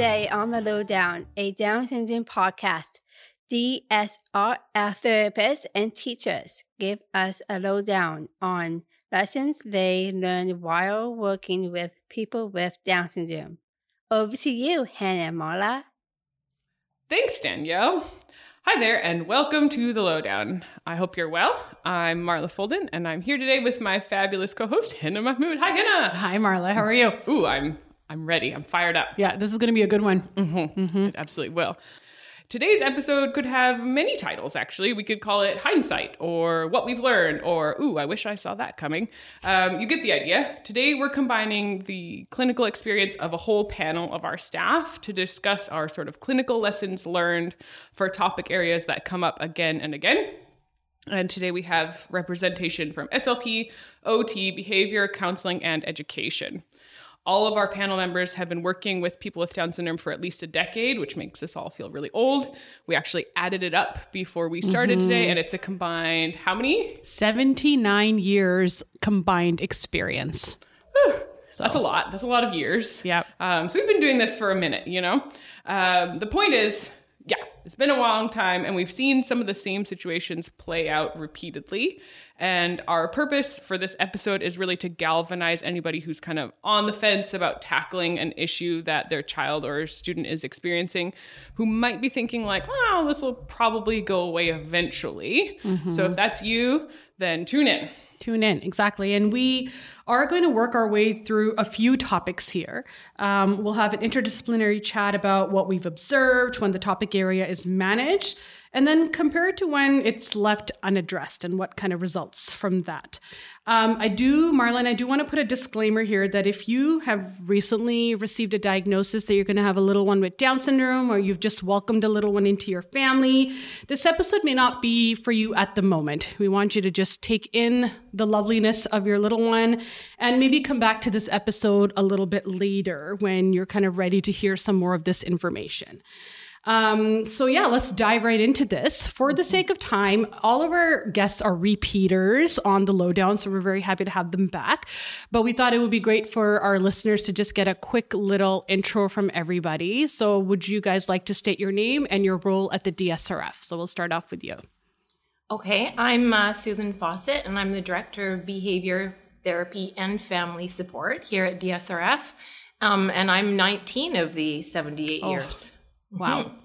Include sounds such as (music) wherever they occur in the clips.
Today on the Lowdown, a Down syndrome podcast, DSRF therapists and teachers give us a lowdown on lessons they learned while working with people with Down syndrome. Over to you, Hannah and Marla. Thanks, Danielle. Hi there, and welcome to the Lowdown. I hope you're well. I'm Marla Folden, and I'm here today with my fabulous co-host Hina Mahmood. Hi, Hina. Hi, Marla. How are you? Ooh, I'm I'm ready. I'm fired up. Yeah, this is going to be a good one. Mm-hmm. It absolutely will. Today's episode could have many titles, actually. We could call it Hindsight or What We've Learned or Ooh, I wish I saw that coming. Um, you get the idea. Today, we're combining the clinical experience of a whole panel of our staff to discuss our sort of clinical lessons learned for topic areas that come up again and again. And today we have representation from SLP, OT, behavior, counseling, and education. All of our panel members have been working with people with Down syndrome for at least a decade, which makes us all feel really old. We actually added it up before we started mm-hmm. today, and it's a combined how many? 79 years combined experience. So. That's a lot. That's a lot of years. Yeah. Um, so we've been doing this for a minute, you know? Um, the point is, yeah, it's been a long time, and we've seen some of the same situations play out repeatedly. And our purpose for this episode is really to galvanize anybody who's kind of on the fence about tackling an issue that their child or student is experiencing, who might be thinking, like, well, this will probably go away eventually. Mm-hmm. So if that's you, then tune in. Tune in, exactly. And we are going to work our way through a few topics here. Um, we'll have an interdisciplinary chat about what we've observed when the topic area is managed, and then compare it to when it's left unaddressed and what kind of results from that. Um, I do, Marlon, I do want to put a disclaimer here that if you have recently received a diagnosis that you're going to have a little one with Down syndrome or you've just welcomed a little one into your family, this episode may not be for you at the moment. We want you to just take in the loveliness of your little one and maybe come back to this episode a little bit later when you're kind of ready to hear some more of this information. Um, so yeah, let's dive right into this. For the sake of time, all of our guests are repeaters on the lowdown, so we're very happy to have them back. But we thought it would be great for our listeners to just get a quick little intro from everybody. So would you guys like to state your name and your role at the DSRF? So we'll start off with you. Okay, I'm uh, Susan Fawcett, and I'm the Director of Behavior Therapy and Family Support here at DSRF. Um, and I'm 19 of the 78 oh. years. Wow. Mm-hmm.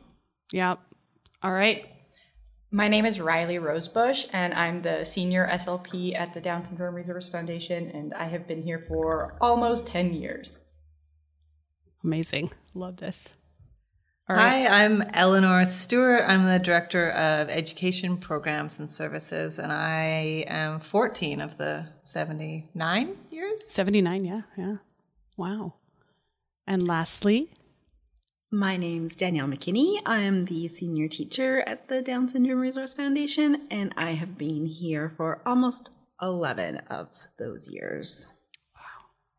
Yeah. All right. My name is Riley Rosebush, and I'm the senior SLP at the Down Syndrome Resource Foundation, and I have been here for almost 10 years. Amazing. Love this. Hi, I'm Eleanor Stewart. I'm the Director of Education Programs and Services, and I am 14 of the 79 years. 79, yeah, yeah. Wow. And lastly, my name's Danielle McKinney. I'm the senior teacher at the Down Syndrome Resource Foundation, and I have been here for almost 11 of those years. Wow.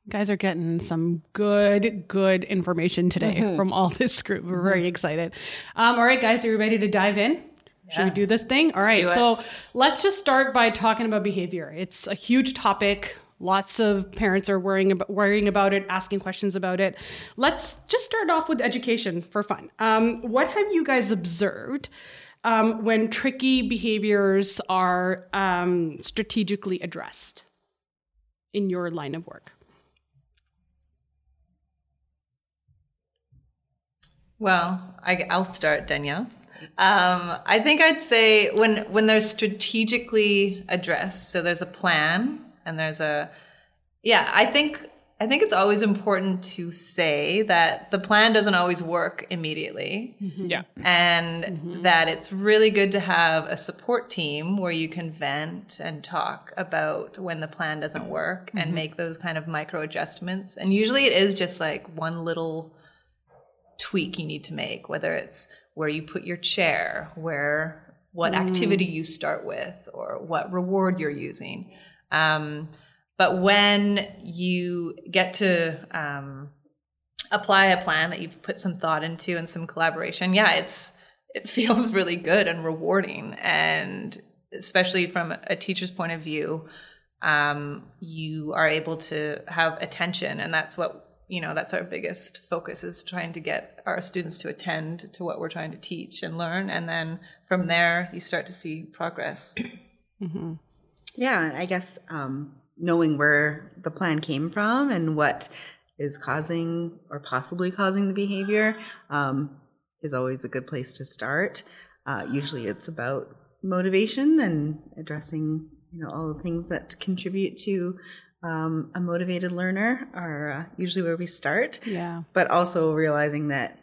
You guys are getting some good, good information today mm-hmm. from all this group. We're very mm-hmm. excited. Um, all right, guys, are you ready to dive in? Yeah. Should we do this thing? All let's right. So let's just start by talking about behavior. It's a huge topic Lots of parents are worrying about, worrying about it, asking questions about it. Let's just start off with education for fun. Um, what have you guys observed um, when tricky behaviors are um, strategically addressed in your line of work? Well, I, will start, Danielle. Um, I think I'd say when when they're strategically addressed, so there's a plan and there's a yeah i think i think it's always important to say that the plan doesn't always work immediately mm-hmm. yeah and mm-hmm. that it's really good to have a support team where you can vent and talk about when the plan doesn't work mm-hmm. and make those kind of micro adjustments and usually it is just like one little tweak you need to make whether it's where you put your chair where what mm. activity you start with or what reward you're using um, but when you get to um, apply a plan that you've put some thought into and some collaboration, yeah, it's it (laughs) feels really good and rewarding, and especially from a teacher's point of view, um, you are able to have attention, and that's what you know that's our biggest focus is trying to get our students to attend to what we're trying to teach and learn. And then from there you start to see progress Yeah, I guess um, knowing where the plan came from and what is causing or possibly causing the behavior um, is always a good place to start. Uh, usually, it's about motivation and addressing you know all the things that contribute to um, a motivated learner are uh, usually where we start. Yeah. But also realizing that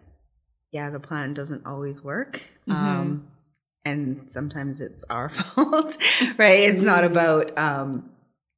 yeah, the plan doesn't always work. Um, and sometimes it's our (laughs) fault, right? It's not about, um,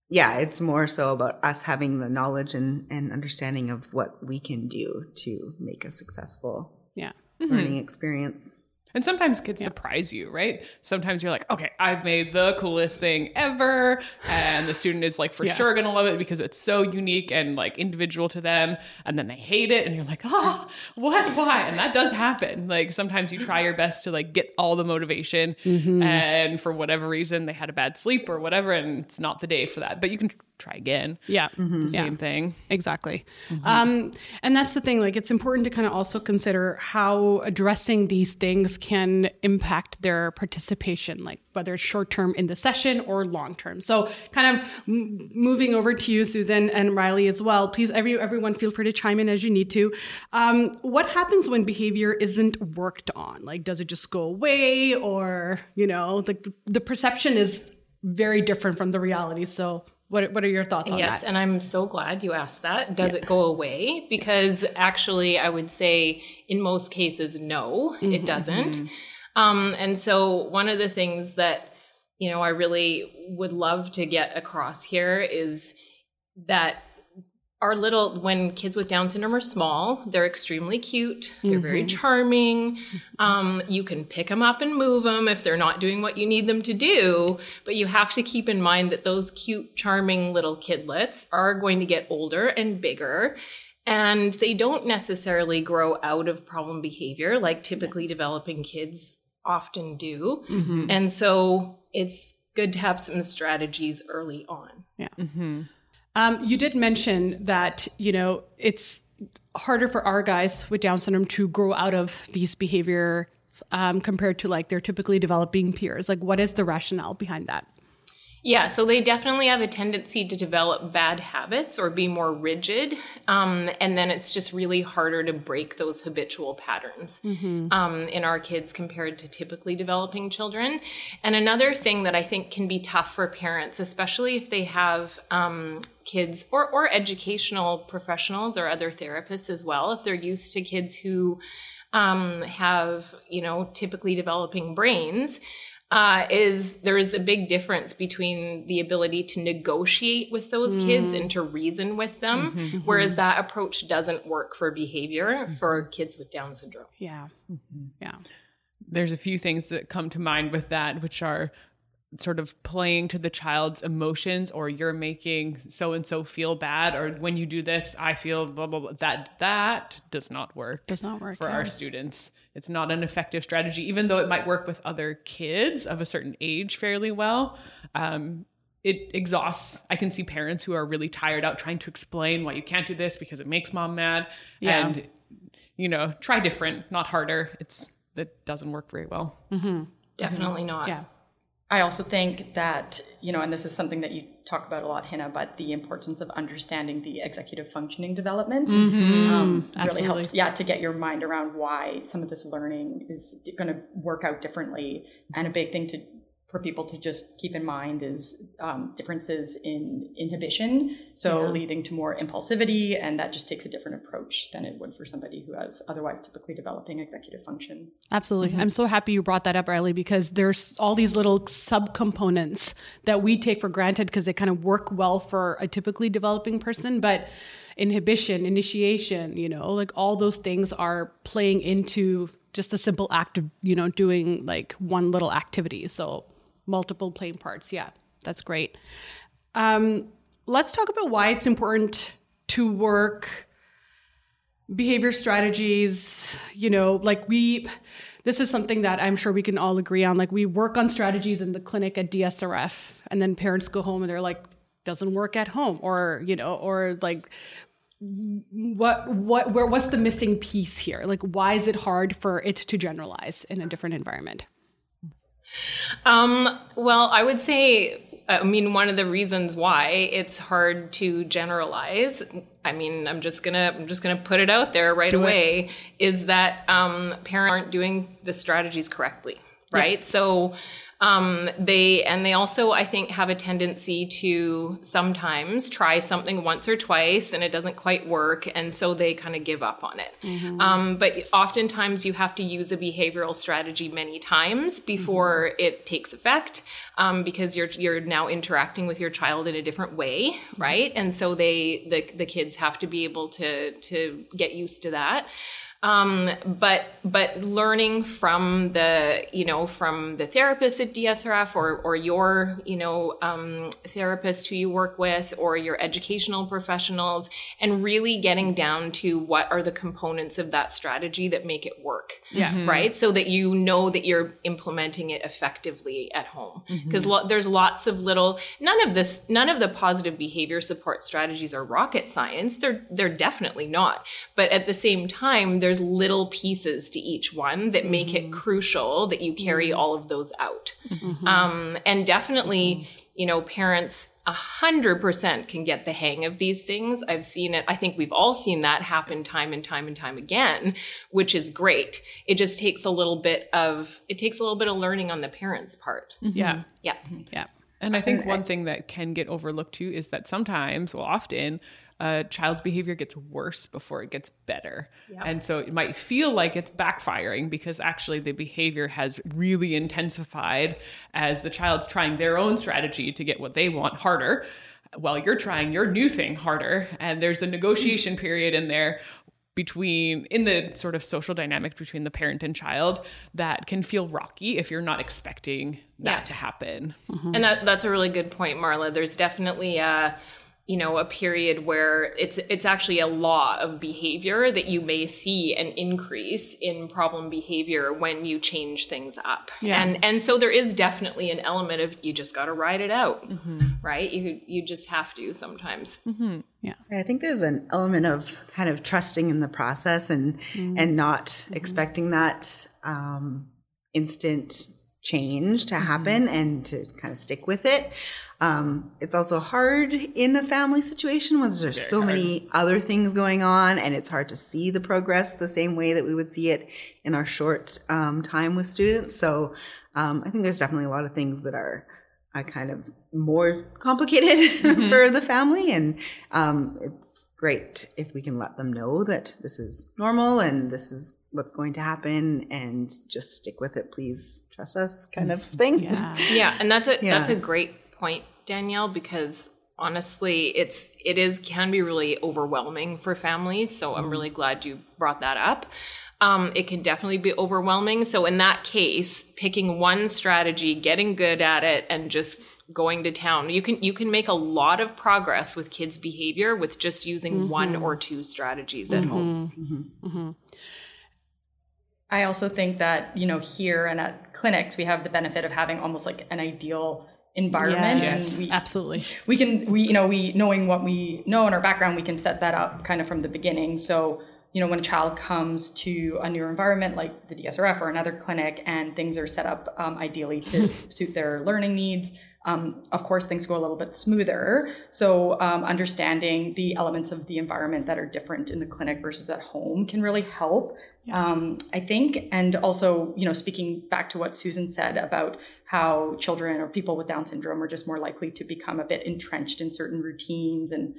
yeah, it's more so about us having the knowledge and, and understanding of what we can do to make a successful Yeah. learning experience. And sometimes kids surprise you, right? Sometimes you're like, okay, I've made the coolest thing ever. And the student is like, for Yeah. sure gonna love it because it's so unique and like individual to them. And then they hate it. And you're like, oh, what? Why? And that does happen. Like sometimes you try your best to like get all the motivation. Mm-hmm. And for whatever reason, they had a bad sleep or whatever. And it's not the day for that. But you can try again. Yeah. The same Yeah. thing. Exactly. Um, and that's the thing. Like, it's important to kind of also consider how addressing these things can impact their participation, like whether it's short term in the session or long term. So, kind of m- moving over to you, Susan and Riley as well. Please, every everyone, feel free to chime in as you need to. Um, what happens when behavior isn't worked on? Like, does it just go away, or you know, like the, the perception is very different from the reality. So. What, what are your thoughts on Yes, that? Yes, and I'm so glad you asked that. Does it go away? Because actually, I would say in most cases, no, it doesn't. Um, and so, one of the things that you know I really would love to get across here is that our little when kids with down syndrome are small they're extremely cute they're very charming. Um, you can pick them up and move them if they're not doing what you need them to do but you have to keep in mind that those cute charming little kidlets are going to get older and bigger and they don't necessarily grow out of problem behavior like typically developing kids often do. Mm-hmm. and so it's good to have some strategies early on Um, you did mention that you know it's harder for our guys with Down syndrome to grow out of these behaviors um, compared to like their typically developing peers. Like, what is the rationale behind that? Yeah, so they definitely have a tendency to develop bad habits or be more rigid. Um, and then it's just really harder to break those habitual patterns um, in our kids compared to typically developing children. And another thing that I think can be tough for parents, especially if they have um, kids or, or educational professionals or other therapists as well, if they're used to kids who um, have, you know, typically developing brains uh, is there is a big difference between the ability to negotiate with those kids mm. and to reason with them, mm-hmm. Mm-hmm. whereas that approach doesn't work for behavior mm-hmm. for kids with Down syndrome. Yeah, yeah, there's a few things that come to mind with that, which are sort of playing to the child's emotions, or you're making so and so feel bad, or when you do this, I feel blah blah blah. That that does not work. does not work for yeah. our students. It's not an effective strategy, even though it might work with other kids of a certain age fairly well. Um, it exhausts. I can see parents who are really tired out trying to explain why you can't do this because it makes mom mad. Yeah. And you know, try different, not harder. It's that doesn't work very well. Definitely not. Yeah. I also think that, you know, and this is something that you talk about a lot, Hannah, but the importance of understanding the executive functioning development um, really helps, yeah, to get your mind around why some of this learning is going to work out differently. And a big thing to for people to just keep in mind is um, differences in inhibition, so leading to more impulsivity, and that just takes a different approach than it would for somebody who has otherwise typically developing executive functions. Absolutely. I'm so happy you brought that up, Riley, because there's all these little subcomponents that we take for granted because they kind of work well for a typically developing person. But inhibition, initiation, you know, like all those things are playing into just the simple act of, you know, doing like one little activity. So multiple playing parts. Yeah, that's great. Um, let's talk about why it's important to work behavior strategies you know like we this is something that i'm sure we can all agree on like we work on strategies in the clinic at dsrf and then parents go home and they're like doesn't work at home or you know or like what what where what's the missing piece here? Like why is it hard for it to generalize in a different environment? Um, well, I would say, I mean, one of the reasons why it's hard to generalize. I mean, I'm just gonna, I'm just gonna put it out there right Do away. Is that um, parents aren't doing the strategies correctly, right? So um, they and they also, I think, have a tendency to sometimes try something once or twice and it doesn't quite work, and so they kind of give up on it. Um, but oftentimes, you have to use a behavioral strategy many times before it takes effect, um, because you're you're now interacting with your child in a different way, right? And so they the the kids have to be able to to get used to that um, but but learning from the you know from the therapist at DSRF or or your you know um, therapist who you work with or your educational professionals and really getting down to what are the components of that strategy that make it work. Yeah. right? So that you know that you're implementing it effectively at home. Because lo- there's lots of little none of this none of the positive behavior support strategies are rocket science. They're they're definitely not. But at the same time there's little pieces to each one that make it mm-hmm. crucial that you carry mm-hmm. all of those out mm-hmm. um, and definitely you know parents a hundred percent can get the hang of these things. I've seen it. I think we've all seen that happen time and time and time again, which is great. It just takes a little bit of it takes a little bit of learning on the parents' part. Yeah. Yeah. Yeah. And I think uh, one thing that can get overlooked too is that sometimes, well, often, a child's behavior gets worse before it gets better. And so it might feel like it's backfiring because actually the behavior has really intensified as the child's trying their own strategy to get what they want harder while you're trying your new thing harder. And there's a negotiation mm-hmm. period in there between in the sort of social dynamic between the parent and child that can feel rocky if you're not expecting that Yeah. to happen. Mm-hmm. And that that's a really good point, Marla. There's definitely a you know a period where it's it's actually a law of behavior that you may see an increase in problem behavior when you change things up. Yeah. And and so there is definitely an element of you just got to ride it out. Mm-hmm. Right? You you just have to sometimes. Mm-hmm. Yeah. I think there's an element of kind of trusting in the process and mm-hmm. and not expecting that um, instant change to happen and to kind of stick with it. Um, it's also hard in a family situation when there's so many other things going on, and it's hard to see the progress the same way that we would see it in our short um, time with students. So um, I think there's definitely a lot of things that are uh, kind of more complicated (laughs) for the family, and um, it's great if we can let them know that this is normal and this is what's going to happen, and just stick with it, please trust us, kind of (laughs) thing. Yeah. Yeah, and that's a (laughs) that's a great point, Danielle, because honestly, it's it is can be really overwhelming for families. So I'm really mm-hmm. glad you brought that up. Um, it can definitely be overwhelming. So in that case, picking one strategy, getting good at it, and just going to town, you can you can make a lot of progress with kids' behavior with just using one mm-hmm. or two strategies at mm-hmm. home. I also think that, you know, here and at clinics, we have the benefit of having almost like an ideal environment. Yes, And we, absolutely. we can, we, you know, we, knowing what we know in our background, we can set that up kind of from the beginning. So, you know, when a child comes to a new environment like the DSRF or another clinic and things are set up um, ideally to (laughs) suit their learning needs, um, of course, things go a little bit smoother. So, um, understanding the elements of the environment that are different in the clinic versus at home can really help. Um, I think, and also, you know, speaking back to what Susan said about how children or people with Down syndrome are just more likely to become a bit entrenched in certain routines and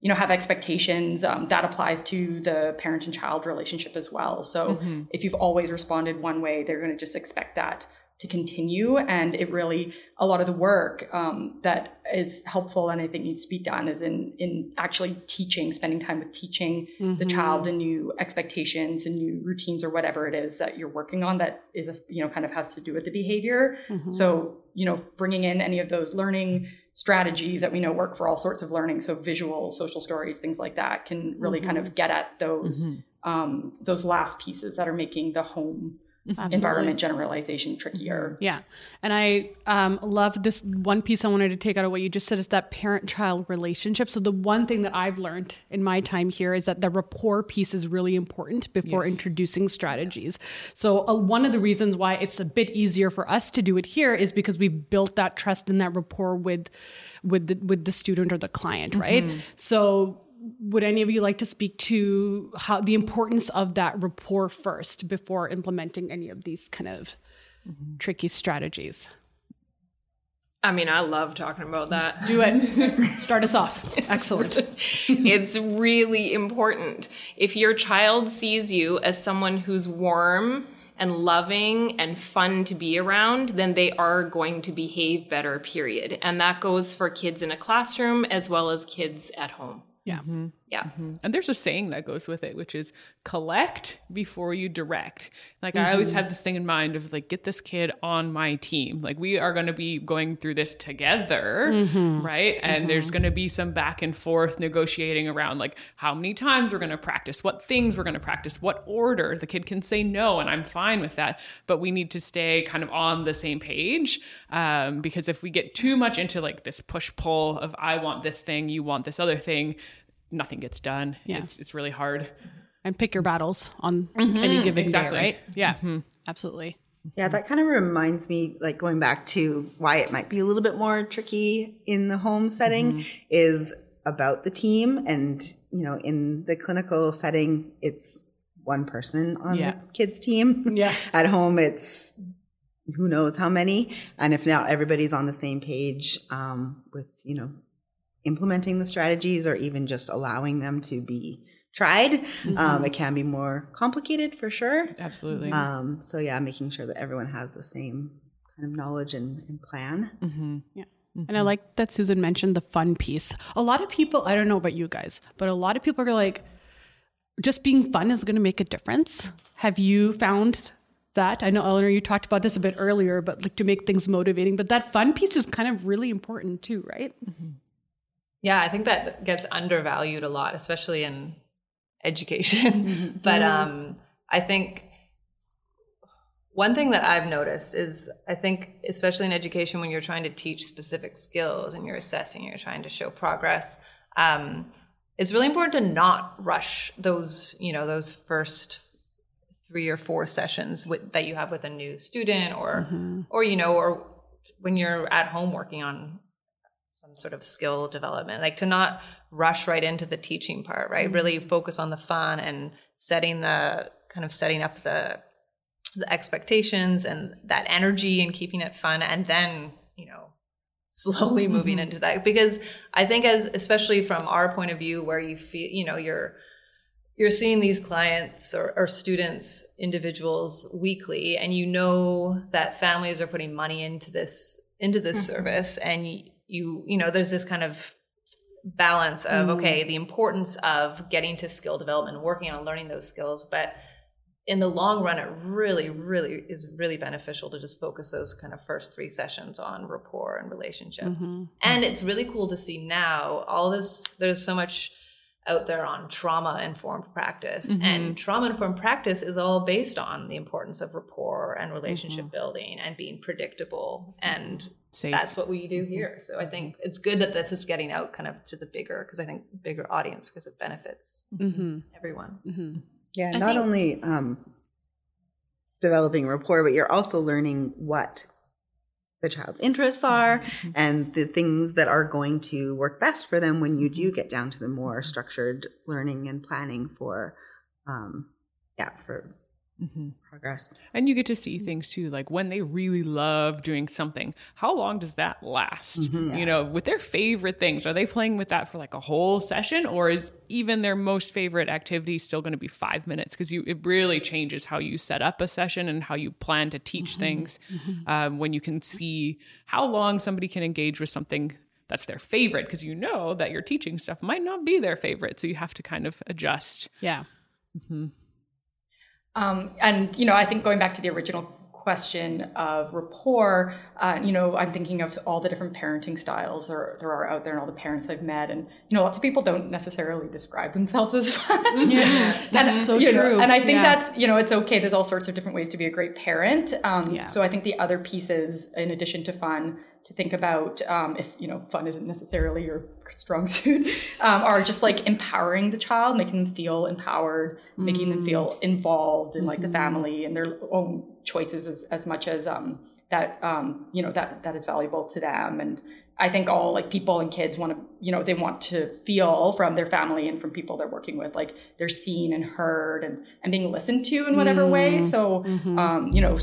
you know have expectations um, that applies to the parent and child relationship as well. So if you've always responded one way they're going to just expect that to continue and it really a lot of the work um, that is helpful and i think needs to be done is in in actually teaching spending time with teaching the child the new expectations and new routines or whatever it is that you're working on that is a, you know kind of has to do with the behavior. So you know bringing in any of those learning strategies that we know work for all sorts of learning so visual social stories things like that can really kind of get at those um, those last pieces that are making the home environment generalization trickier. Yeah. And I um, love this one piece I wanted to take out of what you just said is that parent child relationship. So, the one thing that I've learned in my time here is that the rapport piece is really important before Yes. introducing strategies. So, uh, one of the reasons why it's a bit easier for us to do it here is because we've built that trust and that rapport with with the, with the student or the client, right? So, would any of you like to speak to how the importance of that rapport first before implementing any of these kind of tricky strategies? I mean, I love talking about that. Do it. (laughs) Start us off. Excellent. (laughs) it's really important. If your child sees you as someone who's warm and loving and fun to be around, then they are going to behave better, period. And that goes for kids in a classroom as well as kids at home. Yeah. Mm-hmm. Yeah. Mm-hmm. And there's a saying that goes with it, which is collect before you direct. Like I always mm-hmm. have this thing in mind of like, get this kid on my team. Like we are going to be going through this together, right? And there's going to be some back and forth negotiating around like how many times we're going to practice, what things we're going to practice, what order. The kid can say no, and I'm fine with that. But we need to stay kind of on the same page um, because if we get too much into like this push pull of I want this thing, you want this other thing, nothing gets done. Yeah. It's it's really hard. And pick your battles on mm-hmm. any given exactly. day, right? Yeah. Mm-hmm. Mm-hmm. Absolutely. Yeah, that kind of reminds me, like going back to why it might be a little bit more tricky in the home setting is about the team. And, you know, in the clinical setting, it's one person on Yeah. the kids' team. Yeah. (laughs) At home, it's who knows how many. And if not everybody's on the same page um, with, you know, implementing the strategies or even just allowing them to be tried, um, it can be more complicated for sure. Absolutely. Um, so yeah, making sure that everyone has the same kind of knowledge and, and plan. And I like that Susan mentioned the fun piece. A lot of people, I don't know about you guys, but a lot of people are like, just being fun is going to make a difference. Have you found that? I know, Eleanor, you talked about this a bit earlier, but like to make things motivating, but that fun piece is kind of really important too, right? Yeah, I think that gets undervalued a lot, especially in education. (laughs) but um, I think one thing that I've noticed is I think, especially in education, when you're trying to teach specific skills and you're assessing, you're trying to show progress. Um, it's really important to not rush those, you know, those first three or four sessions with, that you have with a new student, or, or you know, or when you're at home working on some sort of skill development like to not rush right into the teaching part right? Mm-hmm. Really focus on the fun and setting the kind of setting up the the expectations and that energy and keeping it fun and then you know (laughs) slowly mm-hmm. moving into that. Because i think as especially from our point of view where you feel you know you're you're seeing these clients or, or students individuals weekly and you know that families are putting money into this into this mm-hmm. service and you, you know there's this kind of balance of mm. okay the importance of getting to skill development working on learning those skills but in the long run it really really is really beneficial to just focus those kind of first three sessions on rapport and relationship. Mm-hmm. And mm-hmm. it's really cool to see now all this there's so much out there on trauma informed practice mm-hmm. and trauma informed practice is all based on the importance of rapport and relationship mm-hmm. building and being predictable and Safe. that's what we do mm-hmm. here. So i think it's good that this is getting out kind of to the bigger because i think bigger audience because it benefits everyone. Yeah, not only um, developing rapport, but you're also learning what the child's interests are mm-hmm. and the things that are going to work best for them when you do mm-hmm. get down to the more mm-hmm. structured learning and planning for, um, yeah, for Mm-hmm. progress. And you get to see things too, like when they really love doing something, how long does that last? Mm-hmm. You know, with their favorite things, are they playing with that for like a whole session or is even their most favorite activity still going to be five minutes? Because you it really changes how you set up a session and how you plan to teach mm-hmm. things um, when you can see how long somebody can engage with something that's their favorite because you know that your teaching stuff might not be their favorite. So you have to kind of adjust. Yeah. Um, and you know, I think going back to the original question of rapport, uh, you know, I'm thinking of all the different parenting styles there, there are out there and all the parents I've met. And, you know, lots of people don't necessarily describe themselves as fun. (laughs) Yeah, (laughs) that's and, so you know, true. and I think Yeah. that's, you know, it's okay. There's all sorts of different ways to be a great parent. Um, Yeah. So I think the other pieces, in addition to fun, to think about um, if you know fun isn't necessarily your strong (laughs) suit um, are just like empowering the child making them feel empowered making them feel involved in like the family and their own choices as, as much as um, that um, you know that that is valuable to them. And i think all like people and kids want to you know they want to feel from their family and from people they're working with like they're seen and heard and and being listened to in whatever way. So um, you know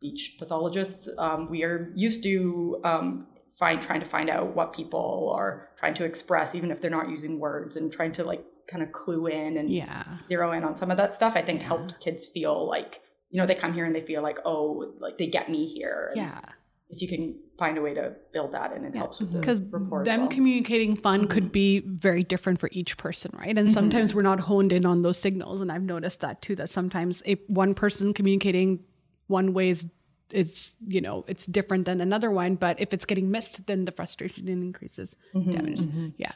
speech pathologists, um, we are used to um, find trying to find out what people are trying to express, even if they're not using words, and trying to like kind of clue in and Yeah. zero in on some of that stuff. I think helps kids feel like you know they come here and they feel like oh like they get me here. And Yeah. If you can find a way to build that in, it helps with the because rapport. as them well. communicating fun could be very different for each person right and sometimes we're not honed in on those signals and i've noticed that too that sometimes if one person communicating one way is it's you know it's different than another one but if it's getting missed then the frustration increases damage. yeah.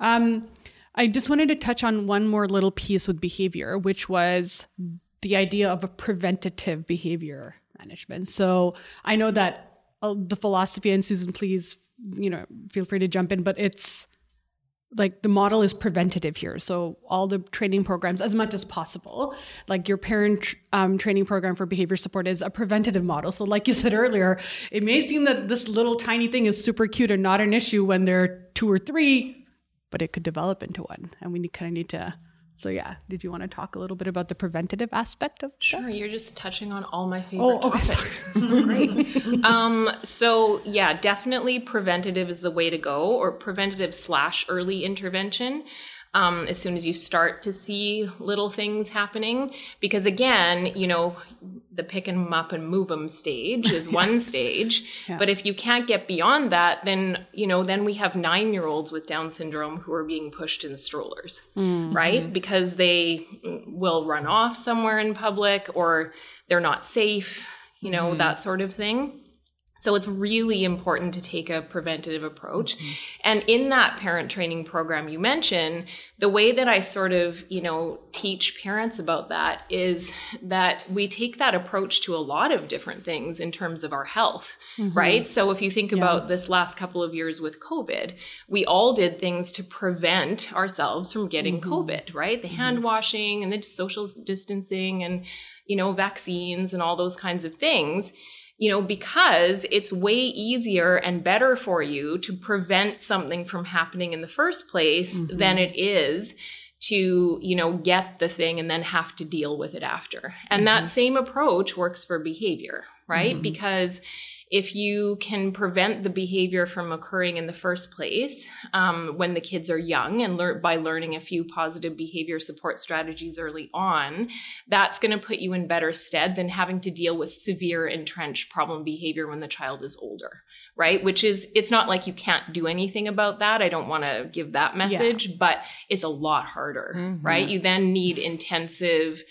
Um i just wanted to touch on one more little piece with behavior which was the idea of a preventative behavior management. So i know that uh, the philosophy and susan please you know feel free to jump in but it's like the model is preventative here. So all the training programs as much as possible like your parent um, training program for behavior support is a preventative model. So like you said earlier it may seem that this little tiny thing is super cute and not an issue when they're two or three but it could develop into one and we kind of need to so yeah did you want to talk a little bit about the preventative aspect of? Sure, you're just touching on all my favorite Oh, okay, topics. (laughs) So great. um, so yeah, definitely preventative is the way to go, or preventative slash early intervention. Um, as soon as you start to see little things happening, because again, you know, the pick 'em up and move 'em stage is (laughs) one stage, Yeah. but if you can't get beyond that, then you know, then we have nine year olds with Down syndrome who are being pushed in strollers right? Because they will run off somewhere in public or they're not safe, you know, that sort of thing. So it's really important to take a preventative approach. Mm-hmm. And in that parent training program you mentioned, the way that I sort of, you know, teach parents about that is that we take that approach to a lot of different things in terms of our health, mm-hmm. right? So if you think about this last couple of years with COVID, we all did things to prevent ourselves from getting mm-hmm. COVID, right? The hand washing and the social distancing and, you know, vaccines and all those kinds of things you know, because it's way easier and better for you to prevent something from happening in the first place mm-hmm. than it is to, you know, get the thing and then have to deal with it after. And that mm-hmm. same approach works for behavior, right? Mm-hmm. Because if you can prevent the behavior from occurring in the first place um, when the kids are young and learn by learning a few positive behavior support strategies early on that's going to put you in better stead than having to deal with severe entrenched problem behavior when the child is older right? Which is it's not like you can't do anything about that. I don't want to give that message but it's a lot harder right? You then need intensive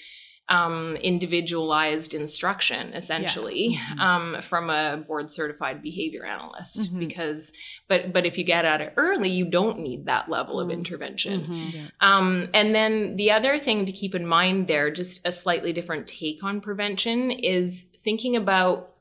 um, individualized instruction essentially um, from a board certified behavior analyst because but but if you get at it early you don't need that level of intervention. Um, and then the other thing to keep in mind there just a slightly different take on prevention is thinking about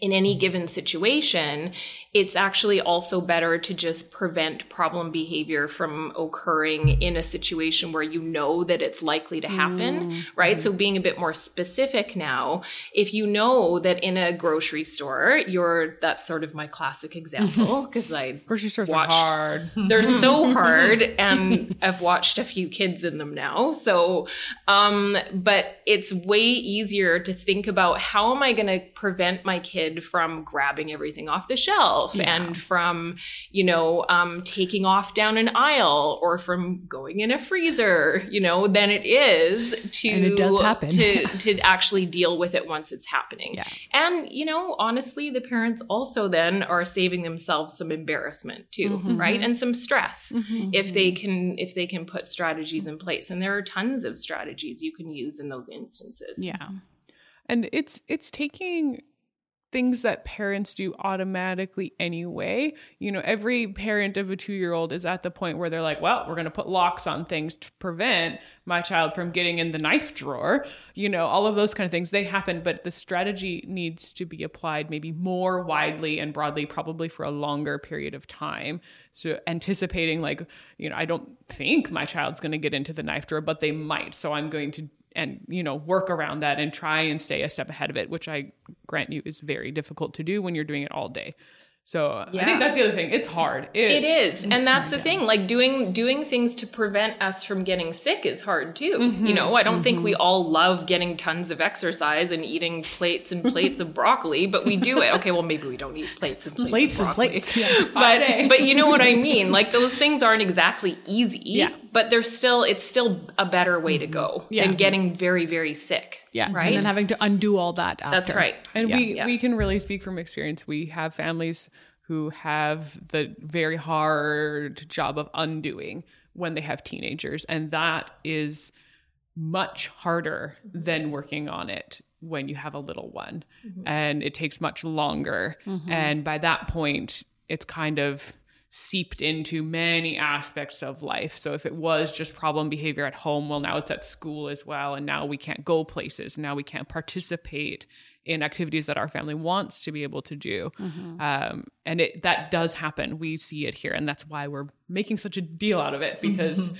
in any given situation, it's actually also better to just prevent problem behavior from occurring in a situation where you know that it's likely to happen, right? So being a bit more specific now, if you know that in a grocery store, you're that's sort of my classic example (laughs) because I Grocery stores Watched- are hard. (laughs) they're so (laughs) hard and I've watched a few kids in them now. So, um, but it's way easier to think about how am I going to prevent my kid from grabbing everything off the shelf and from, you know, um, taking off down an aisle or from going in a freezer, you know, than it is to, it to, (laughs) to actually deal with it once it's happening. Yeah. And, you know, honestly, the parents also then are saving themselves some embarrassment too, Mm-hmm. right? And some stress if they can if they can put strategies in place. And there are tons of strategies you can use in those instances. yeah and it's it's taking things that parents do automatically anyway. You know, every parent of a two year old is at the point where they're like, well, we're going to put locks on things to prevent my child from getting in the knife drawer. You know, all of those kind of things, they happen, but the strategy needs to be applied maybe more widely and broadly, probably for a longer period of time. So anticipating, like, you know, I don't think my child's going to get into the knife drawer, but they might. So I'm going to and you know work around that and try and stay a step ahead of it which i grant you is very difficult to do when you're doing it all day so Yeah. i think that's the other thing it's hard It it's, and that's the thing. Like doing doing things to prevent us from getting sick is hard too. Mm-hmm. You know, I don't think we mm-hmm. all love getting tons of exercise and eating plates and plates of broccoli, but we do it. Okay, well maybe we don't eat plates and plates, Plates of and plates. Yeah. (laughs) but but you know what I mean. Like those things aren't exactly easy. Yeah. But they're still it's still a better way to mm-hmm. go Yeah. than getting very very sick. Yeah. Right? And then having to undo all that after. That's right. and Yeah. we Yeah. we can really speak from experience we have families who have the very hard job of undoing when they have teenagers and that is much harder mm-hmm. than working on it when you have a little one mm-hmm. and it takes much longer mm-hmm. and by that point it's kind of seeped into many aspects of life. So if it was just problem behavior at home well now it's at school as well and now we can't go places now we can't participate in activities that our family wants to be able to do. Um, and it that does happen. We see it here and that's why we're making such a deal out of it (laughs) because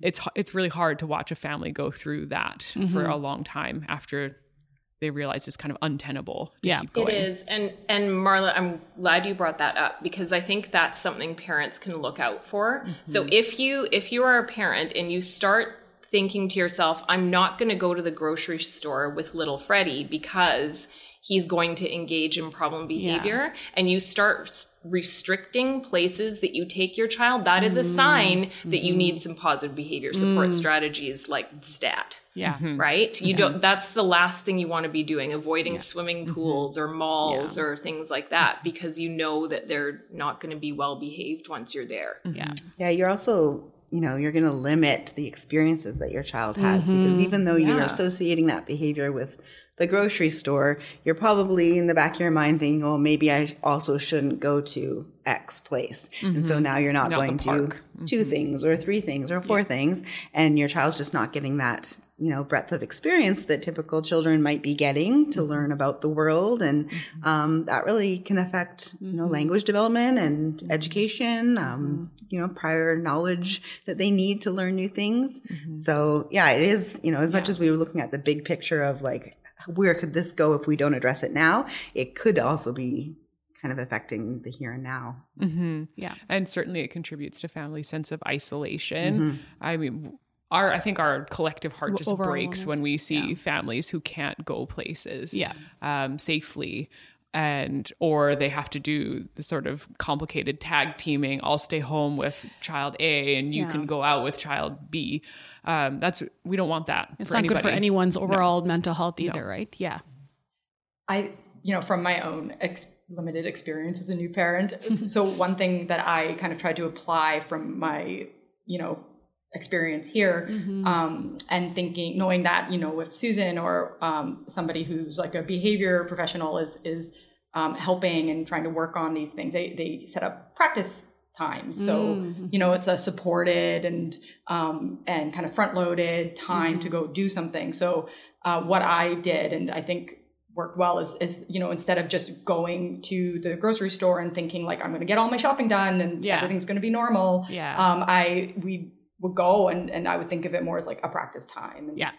it's it's really hard to watch a family go through that for a long time after they realize it's kind of untenable to Yeah. keep going It is, and and Marla, I'm glad you brought that up because I think that's something parents can look out for. Mm-hmm. So if you if you are a parent and you start thinking to yourself, I'm not going to go to the grocery store with little Freddie because he's going to engage in problem behavior. And you start restricting places that you take your child that is a Mm-hmm. sign that you need mm-hmm. some positive behavior support mm. strategies like stat. Yeah. Mm-hmm. right? You don't that's the last thing you want to be doing, avoiding swimming mm-hmm. pools or malls or things like that because you know that they're not going to be well behaved once you're there. Yeah. Yeah, you're also, you know, you're going to limit the experiences that your child has because even though you're associating that behavior with the grocery store, you're probably in the back of your mind thinking, "Well, maybe I also shouldn't go to X place. And so mm-hmm. now you're not, Not going to park. 2 mm-hmm. things or three things or four things. And your child's just not getting that, you know, breadth of experience that typical children might be getting to mm-hmm. learn about the world. And um, that really can affect, you know, language development and education, um, you know, prior knowledge that they need to learn new things. So, yeah, it is, you know, as much as we were looking at the big picture of like, where could this go if we don't address it now? It could also be kind of affecting the here and now. hmm Yeah. and certainly it contributes to family sense of isolation Mm-hmm. i mean our i think our collective heart just Overall breaks when we see families who can't go places Yeah. um, safely and or they have to do the sort of complicated tag teaming i'll stay home with child a and you Yeah. can go out with child b um, that's we don't want that It's for not good for anyone's overall mental health either, right? Yeah. I, you know, from my own ex- limited experience as a new parent, so one thing that I kind of tried to apply from my, you know, experience here, um, and thinking, knowing that, you know, with Susan or um, somebody who's like a behavior professional is is um, helping and trying to work on these things, they they set up practice times. So you know, it's a supported and um, and kind of front loaded time to go do something. So uh, what I did, and I think worked well is, is you know instead of just going to the grocery store and thinking like I'm going to get all my shopping done and Yeah. everything's going to be normal. Yeah. Um, I we would go and and I would think of it more as like a practice time. And, Yeah.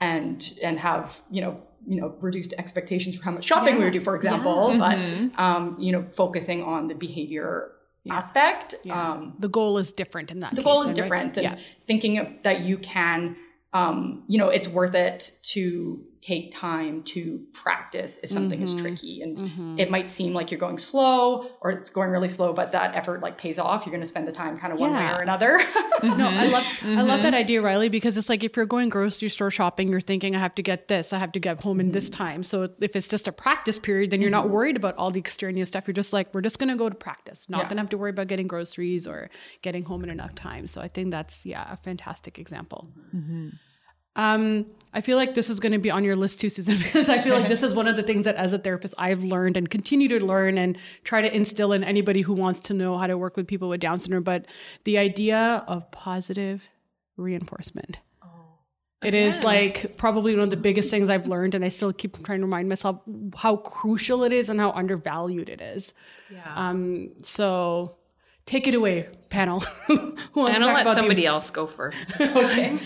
And and have you know you know reduced expectations for how much shopping we would do, for example. Yeah. But Mhm. um, you know focusing on the behavior aspect. Yeah. Um, the goal is different in that the case, goal is right? different and Yeah. thinking of- that you can um, you know it's worth it to take time to practice if something is Mhm. tricky and Mhm. it might seem like you're going slow or it's going really slow but that effort like pays off you're going to spend the time kind of one way or another (laughs) No, I love I Mm-hmm. love that idea, Riley, because it's like if you're going grocery store shopping, you're thinking I have to get this, I have to get home in this Mm-hmm. time. So if it's just a practice period, then you're not worried about all the extraneous stuff. You're just like, we're just gonna go to practice. Not Yeah. gonna have to worry about getting groceries or getting home in enough time. So I think that's yeah, a fantastic example. Um, I feel like this is going to be on your list too, Susan, (laughs) because I feel like this is one of the things that as a therapist I've learned and continue to learn and try to instill in anybody who wants to know how to work with people with Down syndrome. But the idea of positive reinforcement. It is like probably one of the biggest things I've learned, and I still keep trying to remind myself how crucial it is and how undervalued it is. Yeah. Um, so take it away, panel. (laughs) Who wants I'm to talk let about the- somebody else go first. (laughs) Okay.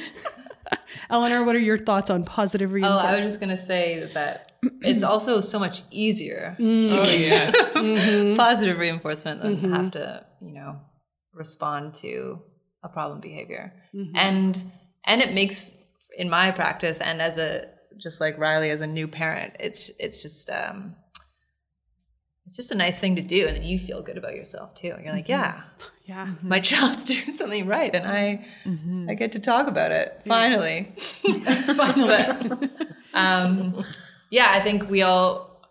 (laughs) Eleanor, what are your thoughts on positive reinforcement? Oh. I was just gonna say that it's also so much easier mm. Oh (laughs) yes. Mm-hmm. positive reinforcement than mm-hmm. have to, you know, respond to a problem behavior. Mm-hmm. And and it makes in my practice and as a just like Riley as a new parent, it's it's just um it's just a nice thing to do and then you feel good about yourself too. You're like, mm-hmm. yeah, yeah. my (laughs) child's doing something right and I mm-hmm. I get to talk about it finally. (laughs) Finally. (laughs) um, yeah, I think we all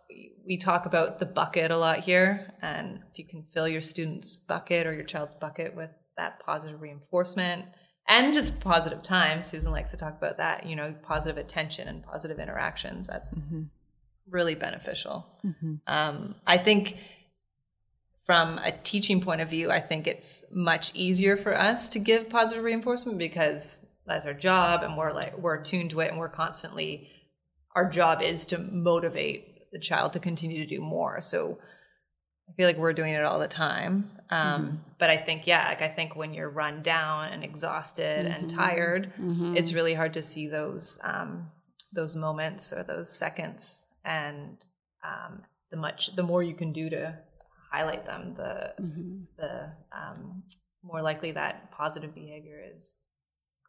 we talk about the bucket a lot here, and if you can fill your student's bucket or your child's bucket with that positive reinforcement and just positive time, Susan likes to talk about that. You know, positive attention and positive interactions. That's mm-hmm. Really beneficial. Um, I think from a teaching point of view, I think it's much easier for us to give positive reinforcement because that's our job and we're like we're attuned to it and we're constantly our job is to motivate the child to continue to do more. So I feel like we're doing it all the time. Um, But I think, yeah, like I think when you're run down and exhausted and tired, it's really hard to see those um, those moments or those seconds. And um, the much the more you can do to highlight them, the mm-hmm. the um, more likely that positive behavior is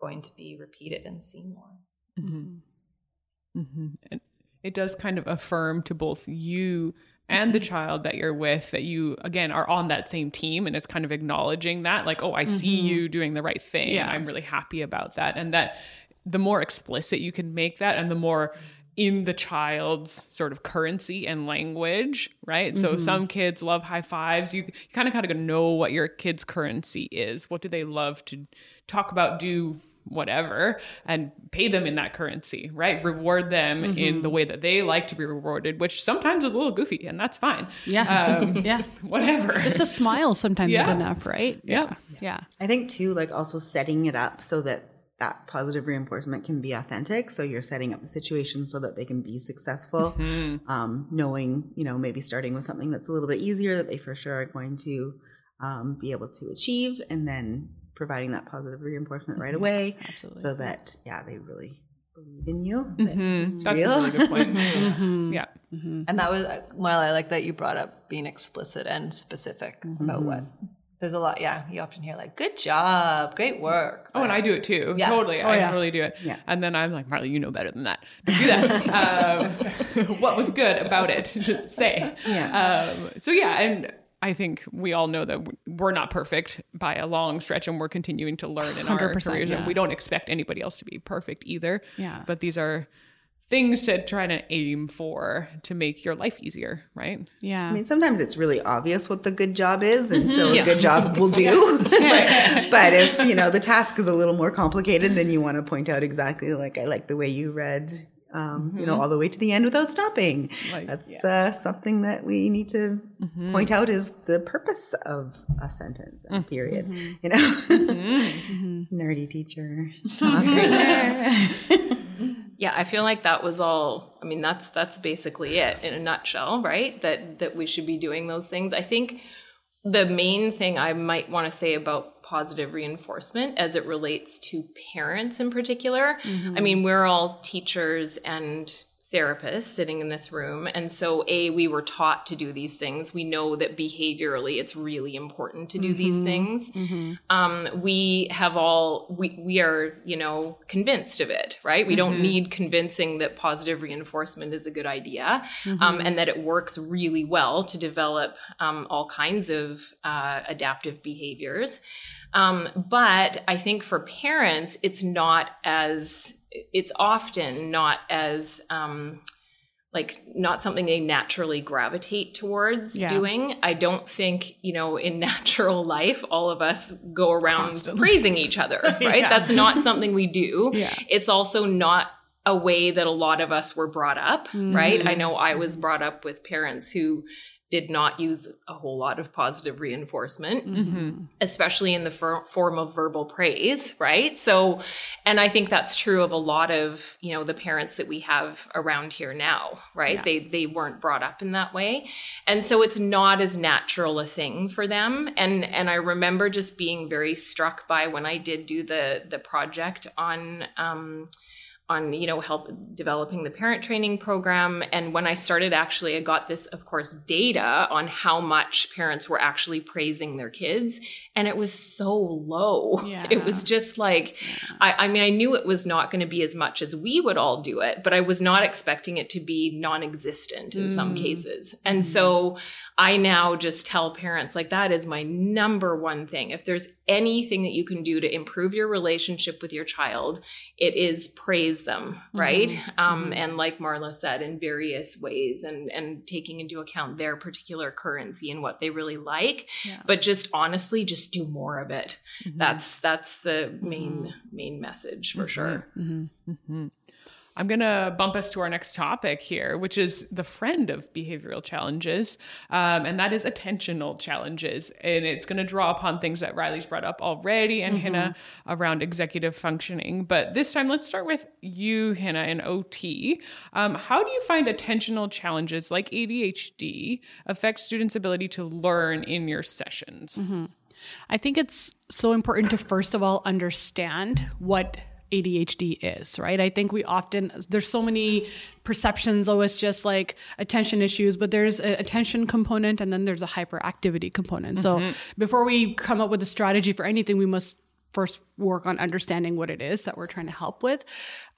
going to be repeated and seen more. Mm-hmm. Mm-hmm. And it does kind of affirm to both you and the child that you're with that you again are on that same team and it's kind of acknowledging that like oh i see you doing the right thing. Yeah. i'm really happy about that. And that the more explicit you can make that and the more in the child's sort of currency and language right so some kids love high fives you, you kind of kind of know what your kid's currency is what do they love to talk about do whatever and pay them in that currency, right? Reward them in the way that they like to be rewarded, which sometimes is a little goofy and that's fine. Yeah. Um, (laughs) Yeah. (laughs) Whatever. Just a smile sometimes is enough, right? yeah. Yeah. I think too, like also setting it up so that that positive reinforcement can be authentic. So you're setting up the situation so that they can be successful. Um, knowing, you know, maybe starting with something that's a little bit easier that they for sure are going to um, be able to achieve, and then providing that positive reinforcement right away, Absolutely. so that yeah, they really believe in you. that Mhm. it's That's real. a really good point. (laughs) Yeah. And that was, well, I like that you brought up being explicit and specific about what. There's a lot, yeah. You often hear like, "Good job, great work." Oh, and I do it too. Yeah. Totally. Oh, I yeah. totally do it. Yeah. And then I'm like, Marley, you know better than that. Don't that. (laughs) um, (laughs) what was good about it to say? Yeah. Um, so yeah, and I think we all know that we're not perfect by a long stretch, and we're continuing to learn in our careers, yeah. and we don't expect anybody else to be perfect either. Yeah. But these are things to try to aim for to make your life easier, right? Yeah. I mean, sometimes it's really obvious what the good job is, and so mm-hmm. a good job will do. (laughs) (laughs) but if you know the task is a little more complicated, then you want to point out exactly like I like the way you read, um, you know, mm-hmm. all the way to the end without stopping. Like, That's uh, something that we need to mm-hmm. point out is the purpose of a sentence and period. You know, (laughs) nerdy teacher talk right there. Yeah, I feel like that was all. I mean, that's that's basically it in a nutshell, right? That that we should be doing those things. I think the main thing I might want to say about positive reinforcement as it relates to parents in particular. Mm-hmm. I mean, we're all teachers and therapists sitting in this room. And so a we were taught to do these things. We know that behaviorally it's really important to do these things. Um, we have all we, we are you know convinced of it right? We don't need convincing that positive reinforcement is a good idea um, and that it works really well to develop um, all kinds of uh, adaptive behaviors um, but i think for parents it's not as it's often not as um, like not something they naturally gravitate towards Yeah. doing. I don't think, you know, in (laughs) natural life, all of us go around Constantly. praising each other, (laughs) right? Yeah. That's not something we do. (laughs) Yeah. It's also not a way that a lot of us were brought up, right? Mhm. I know I was brought up with parents who did not use a whole lot of positive reinforcement Mm-hmm. especially in the for- form of verbal praise, right? So, and I think that's true of a lot of, you know, the parents that we have around here now, right? Yeah. They they weren't brought up in that way. And so it's not as natural a thing for them. And and I remember just being very struck by when I did do the the project on um on you know help developing the parent training program. And when i started actually i got this of course data on how much parents were actually praising their kids. And it was so low. Yeah. it was just like I, I mean i knew it was not going to be as much as we would all do it but i was not expecting it to be non-existent in some Mm. cases. And so I now just tell parents like that is my number one thing. If there's anything that you can do to improve your relationship with your child, it is praise them, mm-hmm. right? Mm-hmm. Um, and like Marla said, in various ways, and and taking into account their particular currency and what they really like. Yeah. But just honestly, just do more of it. Mm-hmm. That's that's the main mm-hmm. main message for sure. Mm-hmm. I'm going to bump us to our next topic here, which is the friend of behavioral challenges, um, and that is attentional challenges. And it's going to draw upon things that Riley's brought up already and Hannah around executive functioning. But this time, let's start with you, Hannah, and OT. Um, how do you find attentional challenges like ADHD affect students' ability to learn in your sessions? I think it's so important to first of all understand what ADHD is, right? I think we often there's so many perceptions oh it's just like attention issues, but there's an attention component and then there's a hyperactivity component. So before we come up with a strategy for anything, we must first work on understanding what it is that we're trying to help with.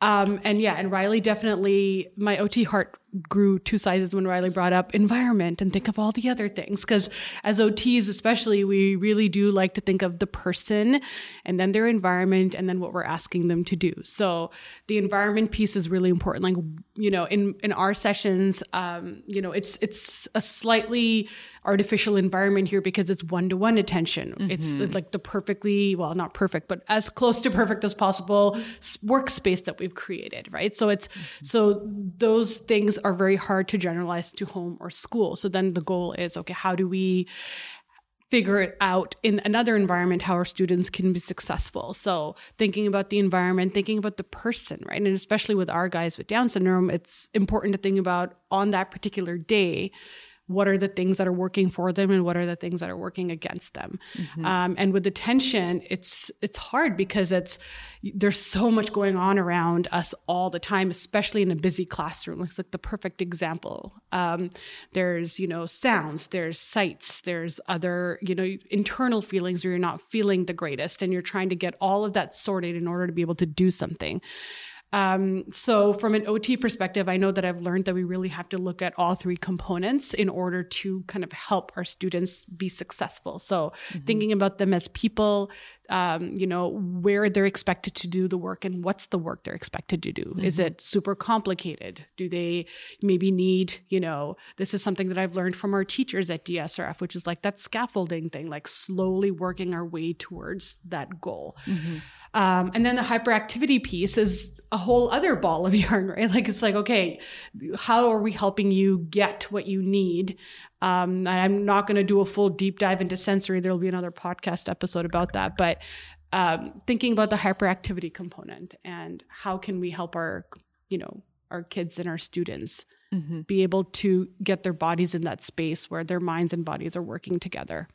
Um, and yeah, and Riley definitely, my OT heart grew two sizes when Riley brought up environment and think of all the other things. Because as OTs, especially, we really do like to think of the person and then their environment and then what we're asking them to do. So the environment piece is really important. Like, you know, in, in our sessions, um, you know, it's, it's a slightly artificial environment here because it's one-to-one attention. It's, it's like the perfectly, well, not perfect, but as close to perfect as possible workspace that we've created, right? So it's so those things are very hard to generalize to home or school. So then the goal is okay, how do we figure it out in another environment how our students can be successful. So thinking about the environment, thinking about the person, right? And especially with our guys with Down syndrome, it's important to think about on that particular day what are the things that are working for them and what are the things that are working against them. Um, and with attention it's it's hard because it's there's so much going on around us all the time especially in a busy classroom. It's like the perfect example. Um, there's you know sounds there's sights there's other you know internal feelings where you're not feeling the greatest and you're trying to get all of that sorted in order to be able to do something um, so from an OT perspective, I know that I've learned that we really have to look at all three components in order to kind of help our students be successful. So thinking about them as people, um, you know, where they're expected to do the work and what's the work they're expected to do. Is it super complicated? Do they maybe need, you know, this is something that I've learned from our teachers at DSRF, which is like that scaffolding thing, like slowly working our way towards that goal. Um, and then the hyperactivity piece is a whole other ball of (laughs) yarn, right? Like it's like, okay, how are we helping you get what you need? Um, I'm not going to do a full deep dive into sensory. There'll be another podcast episode about that. But um, thinking about the hyperactivity component and how can we help our, you know, our kids and our students be able to get their bodies in that space where their minds and bodies are working together.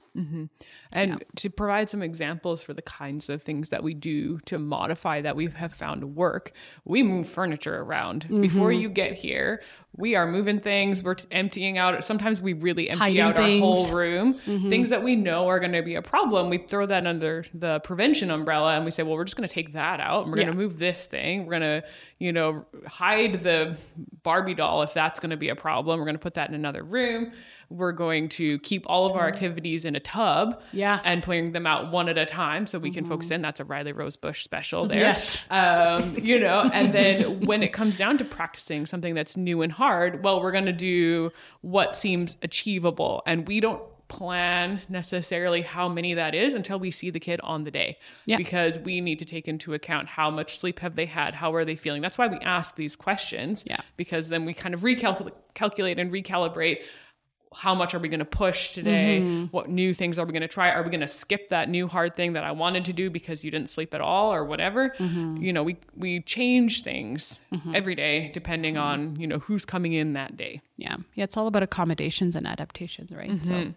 And to provide some examples for the kinds of things that we do to modify that we have found work we move furniture around. Before Mm-hmm. you get here we are moving things we're emptying out sometimes we really empty Hiding out things. our whole room. Things that we know are going to be a problem we throw that under the prevention umbrella and we say well we're just going to take that out and we're going to move this thing. We're going to you know hide the barbie doll if that's going to be a problem. We're going to put that in another room we're going to keep all of our activities in a tub Yeah. and putting them out one at a time so we can focus in. That's a Riley Rosebush special there. Yes. Um, you know, and then when it comes down to practicing something that's new and hard, well, we're going to do what seems achievable. And we don't plan necessarily how many that is until we see the kid on the day Yeah. because we need to take into account how much sleep have they had how are they feeling that's why we ask these questions Yeah. because then we kind of recalculate calculate and recalibrate how much are we going to push today Mm-hmm. what new things are we going to try are we going to skip that new hard thing that i wanted to do because you didn't sleep at all or whatever Mm-hmm. you know we we change things every day depending Mm-hmm. on you know who's coming in that day Yeah. Yeah. It's all about accommodations and adaptations, right? So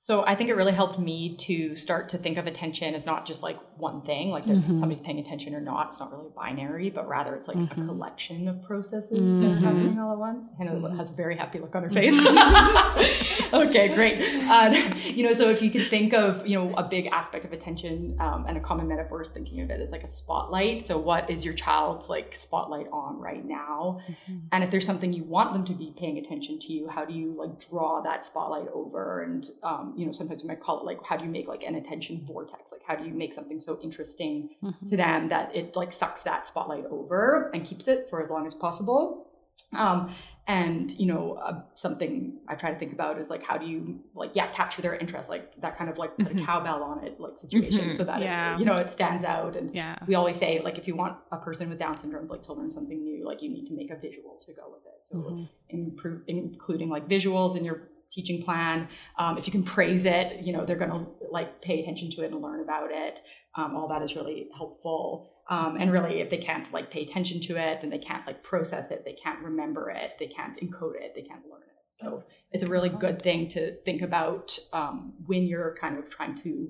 So I think it really helped me to start to think of attention as not just like one thing, like if mm-hmm. somebody's paying attention or not. It's not really binary, but rather it's like a mm-hmm. collection of processes that's mm-hmm. happening all at once. Hannah has a very happy look on her (laughs) face. (laughs) (laughs) okay, great. Uh, (laughs) you know, so if you could think of you know a big aspect of attention um, and a common metaphor is thinking of it as like a spotlight. So what is your child's like spotlight on right now? And if there's something you want them to be paying attention to you, how do you like draw that spotlight over? And um, you know, sometimes we might call it like, how do you make like an attention vortex? Like, how do you make something so interesting to them that it like sucks that spotlight over and keeps it for as long as possible? Um, and you know, uh, something I try to think about is like, how do you like, yeah, capture their interest, like that kind of like put a cowbell on it, like situation, so that Yeah. it, you know it stands out and Yeah. we always say like if you want a person with Down syndrome like to learn something new, like you need to make a visual to go with it. So improve, including like visuals in your teaching plan. Um, if you can praise it, you know they're going to like pay attention to it and learn about it. Um, all that is really helpful. Um, and really, if they can't like pay attention to it, then they can't like process it, they can't remember it, they can't encode it, they can't learn it. So it's a really good thing to think about um, when you're kind of trying to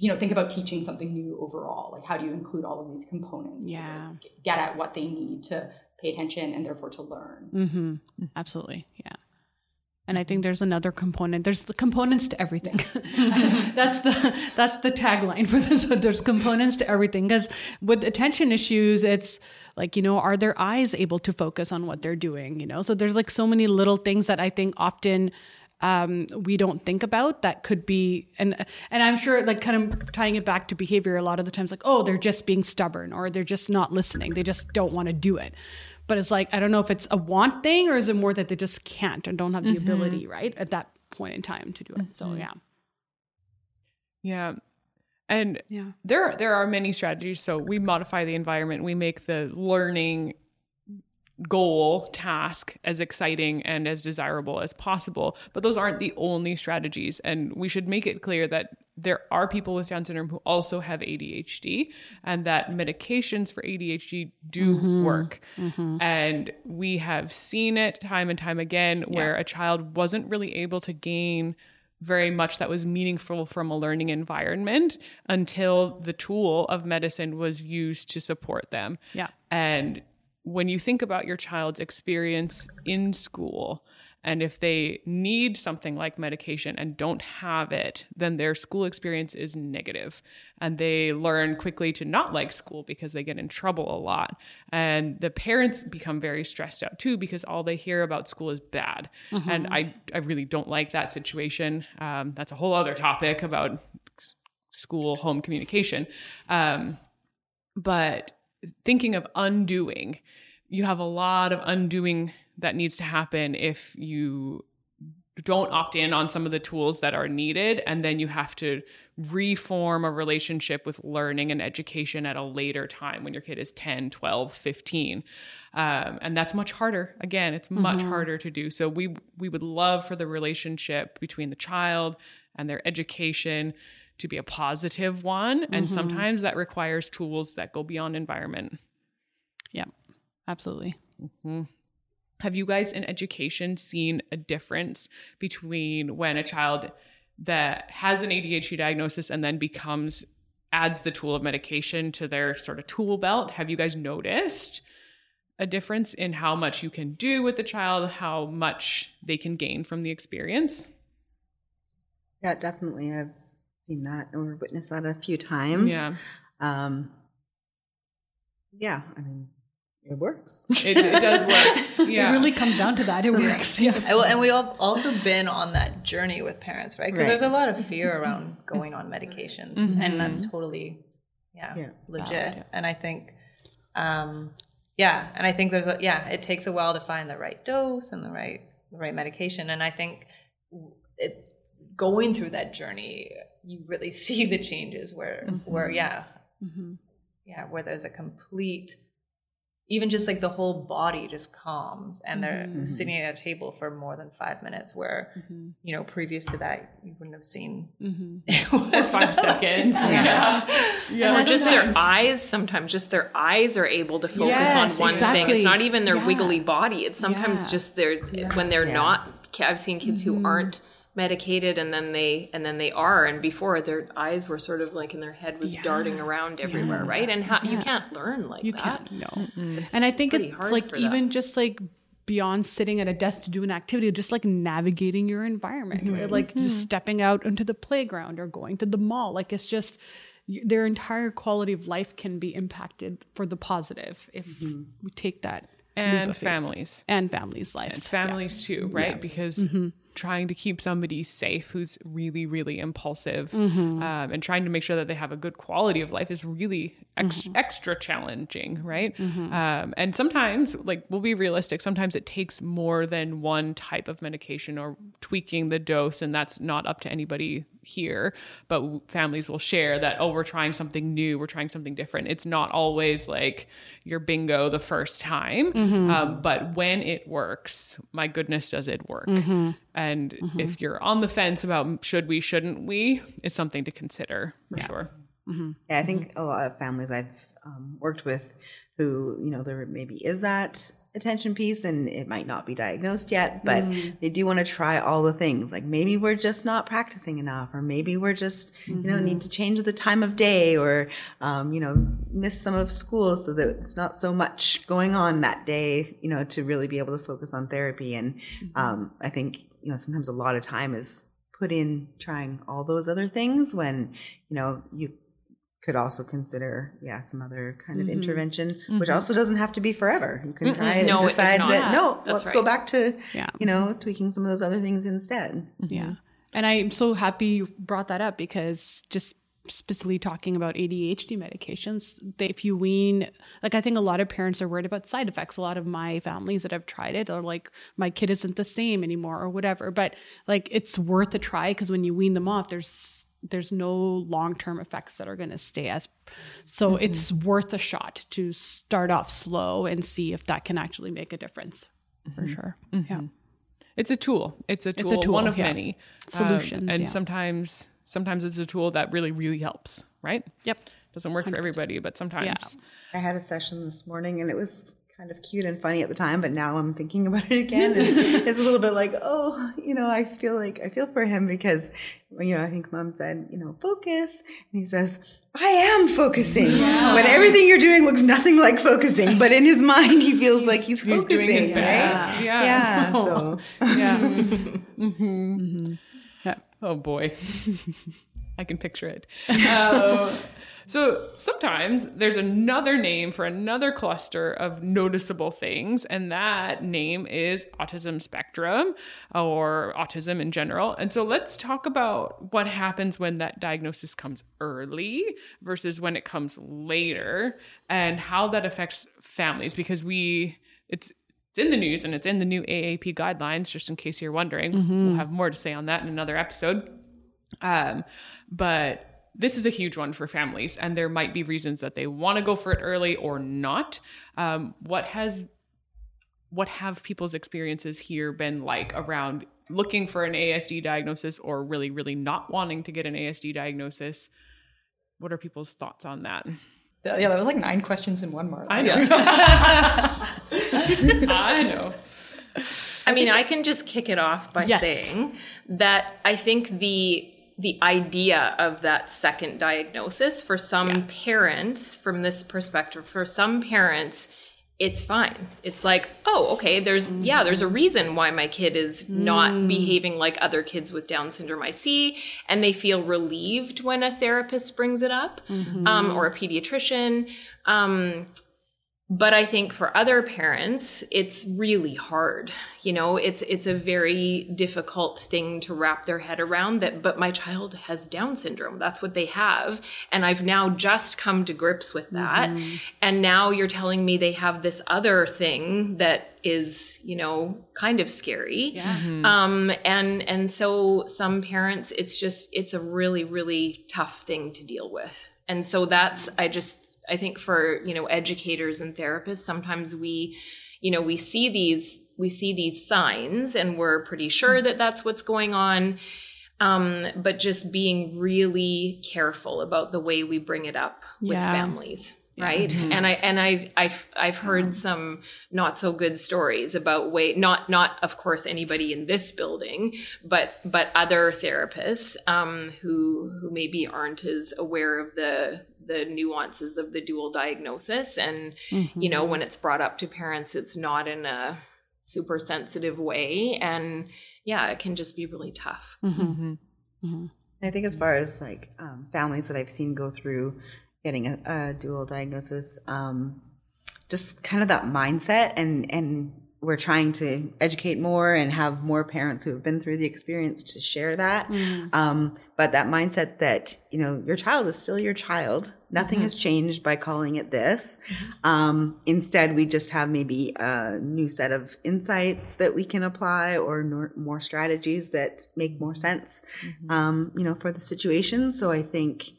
you know think about teaching something new overall like how do you include all of these components to, Yeah. get at what they need to pay attention and therefore to learn Mm-hmm. Absolutely. Yeah. And I think there's another component. There's the components to everything. (laughs) that's the that's the tagline for this one. There's components to everything. Because with attention issues, it's like, you know, are their eyes able to focus on what they're doing? You know? So there's like so many little things that I think often um, we don't think about that could be and and I'm sure like kind of tying it back to behavior a lot of the times like oh they're just being stubborn or they're just not listening they just don't want to do it but it's like I don't know if it's a want thing or is it more that they just can't and don't have the mm-hmm. ability right at that point in time to do it. So mm-hmm. yeah. Yeah. And yeah. there there are many strategies. So we modify the environment. We make the learning goal task as exciting and as desirable as possible. But those aren't the only strategies. And we should make it clear that there are people with down syndrome who also have ADHD and that medications for ADHD do mm-hmm. work. Mm-hmm. And we have seen it time and time again where a child wasn't really able to gain very much that was meaningful from a learning environment until the tool of medicine was used to support them. yeah. And when you think about your child's experience in school, and if they need something like medication and don't have it, then their school experience is negative. And they learn quickly to not like school because they get in trouble a lot. And the parents become very stressed out too because all they hear about school is bad. And I, I really don't like that situation. Um, that's a whole other topic about school home communication. Um, but thinking of undoing, you have a lot of undoing that needs to happen if you don't opt in on some of the tools that are needed. And then you have to reform a relationship with learning and education at a later time when your kid is 10 12 15 um, and that's much harder. Again it's much harder to do. So we we would love for the relationship between the child and their education to be a positive one. And sometimes that requires tools that go beyond environment. Yeah absolutely have you guys in education seen a difference between when a child that has an ADHD diagnosis and then becomes adds the tool of medication to their sort of tool belt? Have you guys noticed a difference in how much you can do with the child, how much they can gain from the experience? Yeah, definitely. I've seen that or witnessed that a few times. Yeah. Um, yeah, I mean, it works. It, it does work. (laughs) Yeah. It really comes down to that. It works. Yeah. And we've also been on that journey with parents, right? Because Right. there's a lot of fear around going on medications, mm-hmm. and that's totally, yeah, Yeah. legit. And I think, um, yeah, and I think there's, a, yeah, it takes a while to find the right dose and the right, the right medication, and I think it, going through that journey, you really (laughs) see the changes where, where, mm-hmm. yeah, mm-hmm. yeah, where there's a complete even just like the whole body just calms and they're mm-hmm. sitting at a table for more than five minutes where mm-hmm. you know previous to that you wouldn't have seen mm-hmm. (laughs) it was Five seconds. Yeah. Yeah. or just their eyes sometimes just their eyes are able to focus Yes, on one thing it's not even their Yeah. wiggly body it's sometimes Yeah. just their when they're Yeah. not i've seen kids who aren't medicated and then they and then they are and before their eyes were sort of like and their head was darting around everywhere right and how you can't learn like You that can't no. And I think it's like for that. even just like beyond sitting at a desk to do an activity, just like navigating your environment, right? Mm-hmm. like just mm-hmm. stepping out into the playground or going to the mall. Like it's just their entire quality of life can be impacted for the positive if mm-hmm. we take that And families. and families' lives. And families too, right? Because trying to keep somebody safe who's really, really impulsive um, and trying to make sure that they have a good quality of life is really ex- extra challenging, right? Um, and sometimes, like, we'll be realistic, sometimes it takes more than one type of medication or tweaking the dose, and that's not up to anybody here. But families will share that, oh, we're trying something new, we're trying something different. It's not always like your bingo the first time, um, but when it works, my goodness, does it work? And if you're on the fence about should we, shouldn't we, it's something to consider for sure. Yeah, I think a lot of families I've um, worked with who, you know, there maybe is that attention piece and it might not be diagnosed yet, but they do want to try all the things. Like maybe we're just not practicing enough, or maybe we're just, you know, need to change the time of day or, um, you know, miss some of school so that it's not so much going on that day, you know, to really be able to focus on therapy. And um, I think, you know, sometimes a lot of time is put in trying all those other things when, you know, you could also consider, yeah, some other kind of mm-hmm. intervention, which mm-hmm. also doesn't have to be forever. You can try it No, and decide that no, That's let's go back to Yeah. you know tweaking some of those other things instead. Yeah. Mm-hmm. And I'm so happy you brought that up because just specifically talking about ADHD medications, they, if you wean, like I think a lot of parents are worried about side effects. A lot of my families that have tried it are like, my kid isn't the same anymore or whatever. But like it's worth a try because when you wean them off, there's there's no long-term effects that are going to stay as so mm-hmm. it's worth a shot to start off slow and see if that can actually make a difference for mm-hmm. sure mm-hmm. yeah It's a tool. It's a tool, a tool, one of yeah. many um, Solutions, and yeah. sometimes, sometimes it's a tool that really, really helps. Right? yep Doesn't work for everybody, but sometimes. I had a session this morning and it was kind of cute and funny at the time, but now I'm thinking about it again. (laughs) And it's a little bit like, oh, you know, I feel like I feel for him because, you know, I think mom said, you know, focus. And he says, I am focusing. When everything you're doing looks nothing like focusing, but in his mind, he feels like he's, He's focusing. doing his right? best. Yeah. Yeah. (laughs) So. Yeah. (laughs) hmm Oh boy. (laughs) I can picture it. Uh, (laughs) so sometimes there's another name for another cluster of noticeable things, and that name is autism spectrum or autism in general. And so let's talk about what happens when that diagnosis comes early versus when it comes later and how that affects families because we it's it's in the news and it's in the new AAP guidelines, just in case you're wondering. We'll have more to say on that in another episode. Um, but this is a huge one for families, and there might be reasons that they want to go for it early or not. Um, what has what have people's experiences here been like around looking for an ASD diagnosis or really, really not wanting to get an ASD diagnosis? What are people's thoughts on that? Yeah, that was like nine questions in one, Marla. I know. (laughs) I know. I mean, I can just kick it off by Yes. saying that I think the the idea of that second diagnosis for some parents from this perspective for some parents it's fine. It's like, oh, okay, there's yeah, there's a reason why my kid is not behaving like other kids with Down syndrome I see, and they feel relieved when a therapist brings it up, um, or a pediatrician. Um, but I think for other parents, it's really hard. You know, it's it's a very difficult thing to wrap their head around that but my child has down syndrome. That's what they have, and I've now just come to grips with that. Mm-hmm. And now you're telling me they have this other thing that is, you know, kind of scary. Yeah. Mm-hmm. Um and and so some parents it's just it's a really really tough thing to deal with. And so that's I just I think for, you know, educators and therapists, sometimes we, you know, we see these, we see these signs and we're pretty sure that that's what's going on. Um, but just being really careful about the way we bring it up with yeah. families right mm-hmm. and i and i i've i've heard yeah. some not so good stories about way not not of course anybody in this building but but other therapists um, who who maybe aren't as aware of the the nuances of the dual diagnosis and mm-hmm. you know when it's brought up to parents it's not in a super sensitive way and yeah it can just be really tough mm-hmm. mm-hmm. mm-hmm. i think as far as like um, families that i've seen go through getting a, a dual diagnosis um, just kind of that mindset and and we're trying to educate more and have more parents who have been through the experience to share that. Mm. Um, but that mindset that, you know, your child is still your child. Nothing mm-hmm. has changed by calling it this. Mm-hmm. Um, instead, we just have maybe a new set of insights that we can apply or nor- more strategies that make more sense, mm-hmm. um, you know, for the situation. So I think,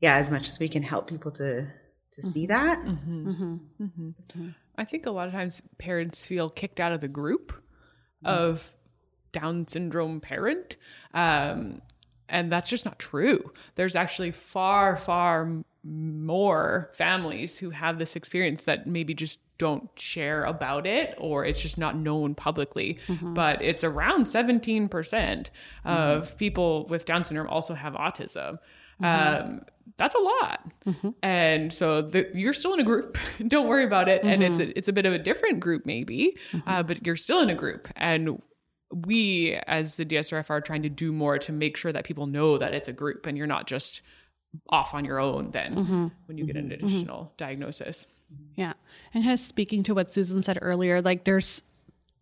yeah, as much as we can help people to to mm-hmm. see that. Mm-hmm. Mm-hmm. mm-hmm. I think a lot of times parents feel kicked out of the group mm-hmm. of Down syndrome parent. Um, and that's just not true. There's actually far, far more families who have this experience that maybe just don't share about it or it's just not known publicly. Mm-hmm. But it's around 17% mm-hmm. of people with Down syndrome also have autism. Mm-hmm. Um, that's a lot. Mm-hmm. And so the, you're still in a group. (laughs) Don't worry about it. Mm-hmm. And it's a, mm-hmm. it's a bit of a different group, maybe, mm-hmm. uh, but you're still in a group. And we, as the DSRF, are trying to do more to make sure that people know that it's a group and you're not just off on your own then mm-hmm. when you get an mm-hmm. additional diagnosis. Yeah. And kind of speaking to what Susan said earlier, like there's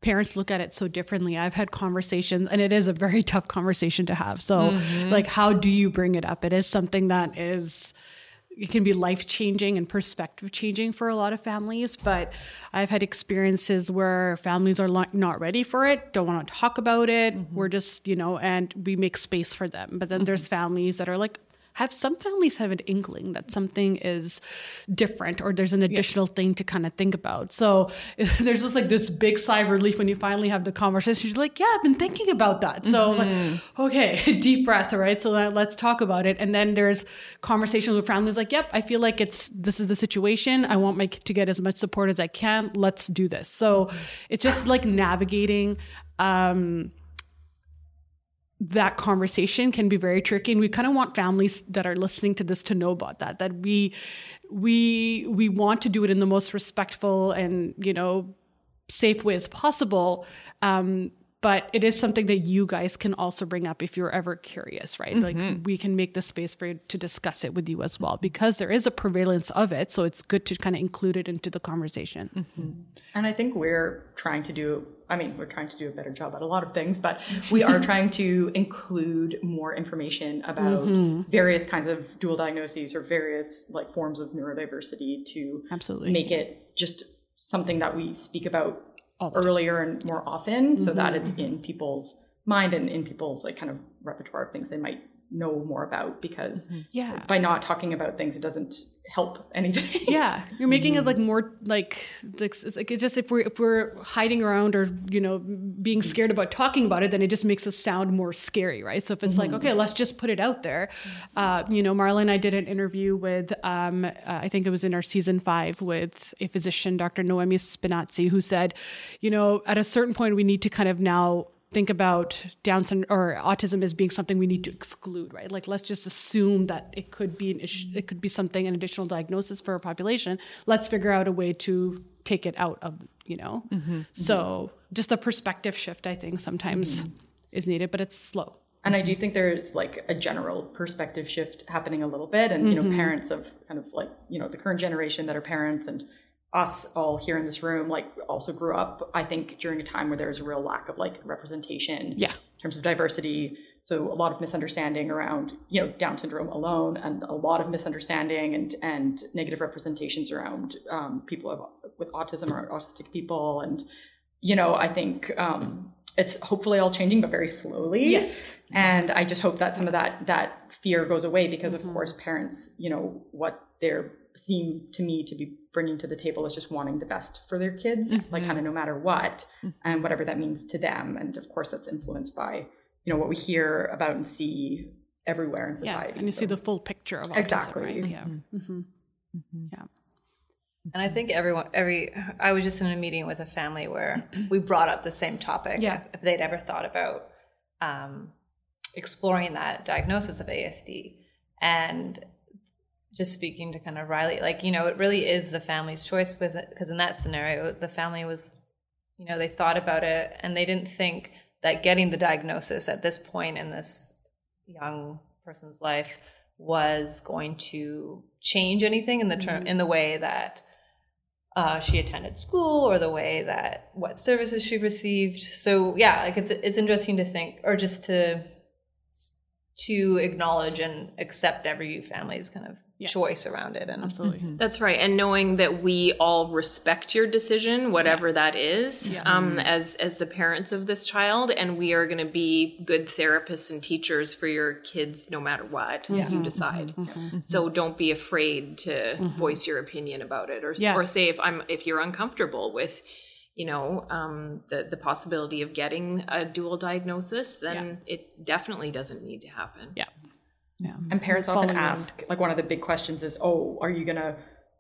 parents look at it so differently. I've had conversations and it is a very (laughs) tough conversation to have. So mm-hmm. like how do you bring it up? It is something that is it can be life changing and perspective changing for a lot of families, but I've had experiences where families are not ready for it, don't want to talk about it. Mm-hmm. We're just, you know, and we make space for them. But then mm-hmm. there's families that are like, have some families have an inkling that something is different or there's an additional yeah. thing to kind of think about. So (laughs) there's just like this big sigh of relief when you finally have the conversation. You're like, yeah, I've been thinking about that. So mm-hmm. like, okay, (laughs) deep breath, right? So let's talk about it. And then there's conversations with families like, yep, I feel like it's this is the situation. I want my kid to get as much support as I can. Let's do this. So it's just like navigating um that conversation can be very tricky and we kind of want families that are listening to this to know about that that we we we want to do it in the most respectful and you know safe way as possible um, but it is something that you guys can also bring up if you're ever curious right mm-hmm. like we can make the space for you to discuss it with you as well because there is a prevalence of it so it's good to kind of include it into the conversation mm-hmm. and i think we're trying to do i mean we're trying to do a better job at a lot of things but we are (laughs) trying to include more information about mm-hmm. various kinds of dual diagnoses or various like forms of neurodiversity to absolutely make it just something that we speak about earlier and more often so mm-hmm. that it's in people's mind and in people's like kind of repertoire of things they might know more about because mm-hmm. yeah by not talking about things it doesn't help anything. (laughs) Yeah you're making it like more like it's, like it's just if we're if we're hiding around or you know being scared about talking about it then it just makes us sound more scary right? So if it's mm-hmm. like okay let's just put it out there. Uh, you know marla and i did an interview with um, uh, i think it was in our season five with a physician dr noemi spinazzi who said you know at a certain point we need to kind of now think about Down syndrome or autism as being something we need to exclude, right? Like let's just assume that it could be an issue, it could be something an additional diagnosis for a population. Let's figure out a way to take it out of, you know. Mm-hmm. So just a perspective shift, I think, sometimes mm-hmm. is needed, but it's slow. And I do think there's like a general perspective shift happening a little bit, and you know, mm-hmm. parents of kind of like you know the current generation that are parents and us all here in this room like also grew up i think during a time where there was a real lack of like representation Yeah. in terms of diversity so a lot of misunderstanding around you know down syndrome alone and a lot of misunderstanding and and negative representations around um, people of, with autism or autistic people and you know i think um, it's hopefully all changing but very slowly Yes. and i just hope that some of that that fear goes away because of course parents you know what they're seem to me to be bringing to the table is just wanting the best for their kids like kind of no matter what and whatever that means to them and of course that's influenced by you know what we hear about and see everywhere in Yeah. society And you see the full picture of autism, Exactly. right? Yeah. hmm Yeah. And I think everyone, every, I was just in a meeting with a family where (clears throat) we brought up the same topic. Yeah. If they'd ever thought about um, exploring that diagnosis of ASD. And just speaking to kind of Riley, like, you know, it really is the family's choice because, because in that scenario, the family was, you know, they thought about it and they didn't think that getting the diagnosis at this point in this young person's life was going to change anything in the term in the way that uh, she attended school or the way that what services she received. So yeah, like it's it's interesting to think or just to to acknowledge and accept every family's kind of Yeah. choice around it and Absolutely. Mm-hmm. That's right, and knowing that we all respect your decision, whatever that is, um, mm-hmm. as as the parents of this child, and we are going to be good therapists and teachers for your kids, no matter what you decide. Mm-hmm. So don't be afraid to voice your opinion about it, or Yeah. or say if I'm if you're uncomfortable with. You know, um, the the possibility of getting a dual diagnosis, then it definitely doesn't need to happen. Yeah. Yeah. And parents often ask, like, one of the big questions is, oh, are you going to,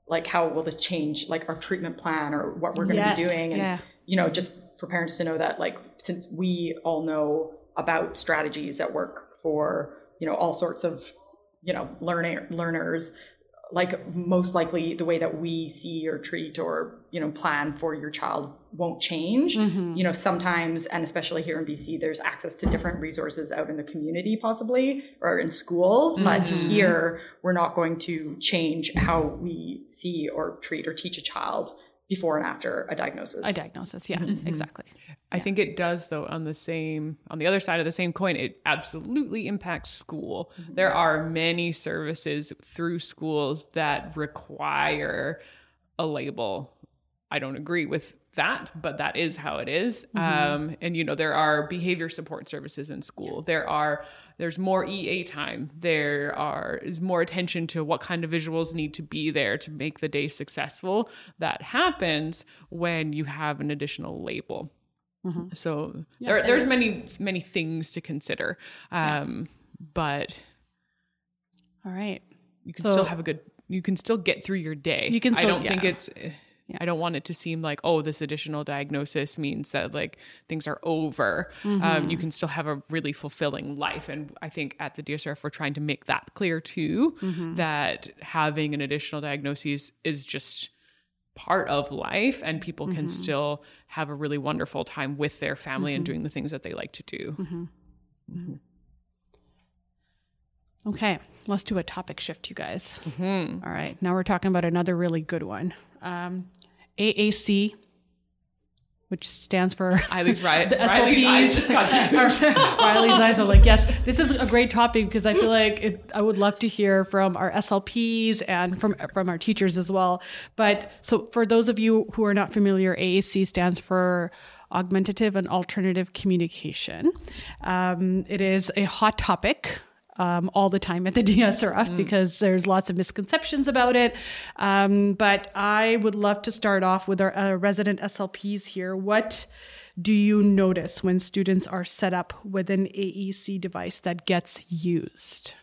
like, how will this change, like, our treatment plan or what we're going to Yes, be doing? And, yeah. you know, just for parents to know that, like, since we all know about strategies that work for, you know, all sorts of, you know, learning learners, like, most likely the way that we see or treat or, you know, plan for your child won't change. Mm-hmm. You know, sometimes, and especially here in BC, there's access to different resources out in the community, possibly, or in schools. But Mm-hmm. here, we're not going to change how we see or treat or teach a child before and after a diagnosis. A diagnosis. Yeah. Mm-hmm. Exactly. I think it does though on the same on the other side of the same coin it absolutely impacts school. There are many services through schools that require a label. I don't agree with that, but that is how it is. Um, and you know there are behavior support services in school. There are there's more EA time. There are is more attention to what kind of visuals need to be there to make the day successful. That happens when you have an additional label. So there, there's many many things to consider, um, but All right. you can So- still have a good. You can still get through your day. You can I still- don't think yeah. I don't want it to seem like oh this additional diagnosis means that like things are over. Mm-hmm. Um, you can still have a really fulfilling life, and I think at the DSRF we're trying to make that clear too. Mm-hmm. That having an additional diagnosis is just part of life and people Mm-hmm. can still have a really wonderful time with their family and doing the things that they like to do. Mm-hmm. Okay. Let's do a topic shift, you guys. All right. Now we're talking about another really good one. Um, AAC, which stands for Riley's (laughs) right. The Riley's eyes just got. (laughs) Riley's eyes are like, yes, this is a great topic because I feel like it, I would love to hear from our SLPs and from from our teachers as well. But so for those of you who are not familiar, AAC stands for Augmentative and Alternative Communication. Um, it is a hot topic um, all the time at the (laughs) DSRF because there's lots of misconceptions about it. Um, but I would love to start off with our uh, resident SLPs here. What do you notice when students are set up with an AAC device that gets used?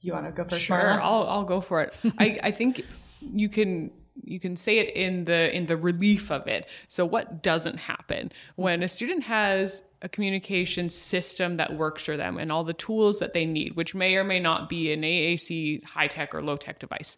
you want to go first, Sure, Marla? I'll I'll go for it. (laughs) I I think you can you can say it in the in the relief of it. So what doesn't happen when a student has a communication system that works for them and all the tools that they need, which may or may not be an AAC high tech or low tech device,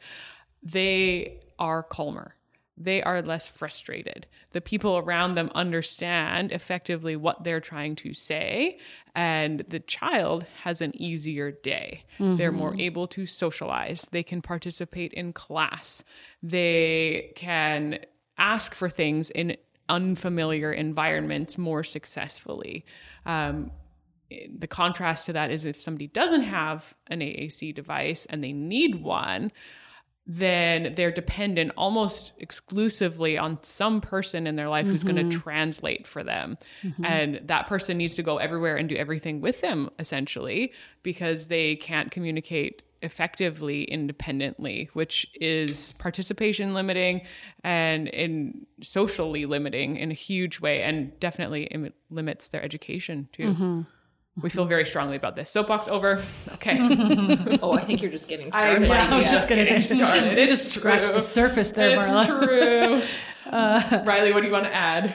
they are calmer. they are less frustrated. The people around them understand effectively what they're trying to say, and the child has an easier day. Mm-hmm. They're more able to socialize, they can participate in class, they can ask for things in unfamiliar environments more successfully. Um, the contrast to that is if somebody doesn't have an AAC device and they need one, then they're dependent almost exclusively on some person in their life mm-hmm. who's going to translate for them. Mm-hmm. And that person needs to go everywhere and do everything with them, essentially, because they can't communicate effectively independently, which is participation limiting and in socially limiting in a huge way, and definitely Im- limits their education too. Mm-hmm. We feel very strongly about this. Soapbox over. Okay. (laughs) oh, I think you're just getting started. I, yeah, I'm just getting started. They just scratched the surface there, it's Marla. true. (laughs) Uh, Riley, what do you want to add?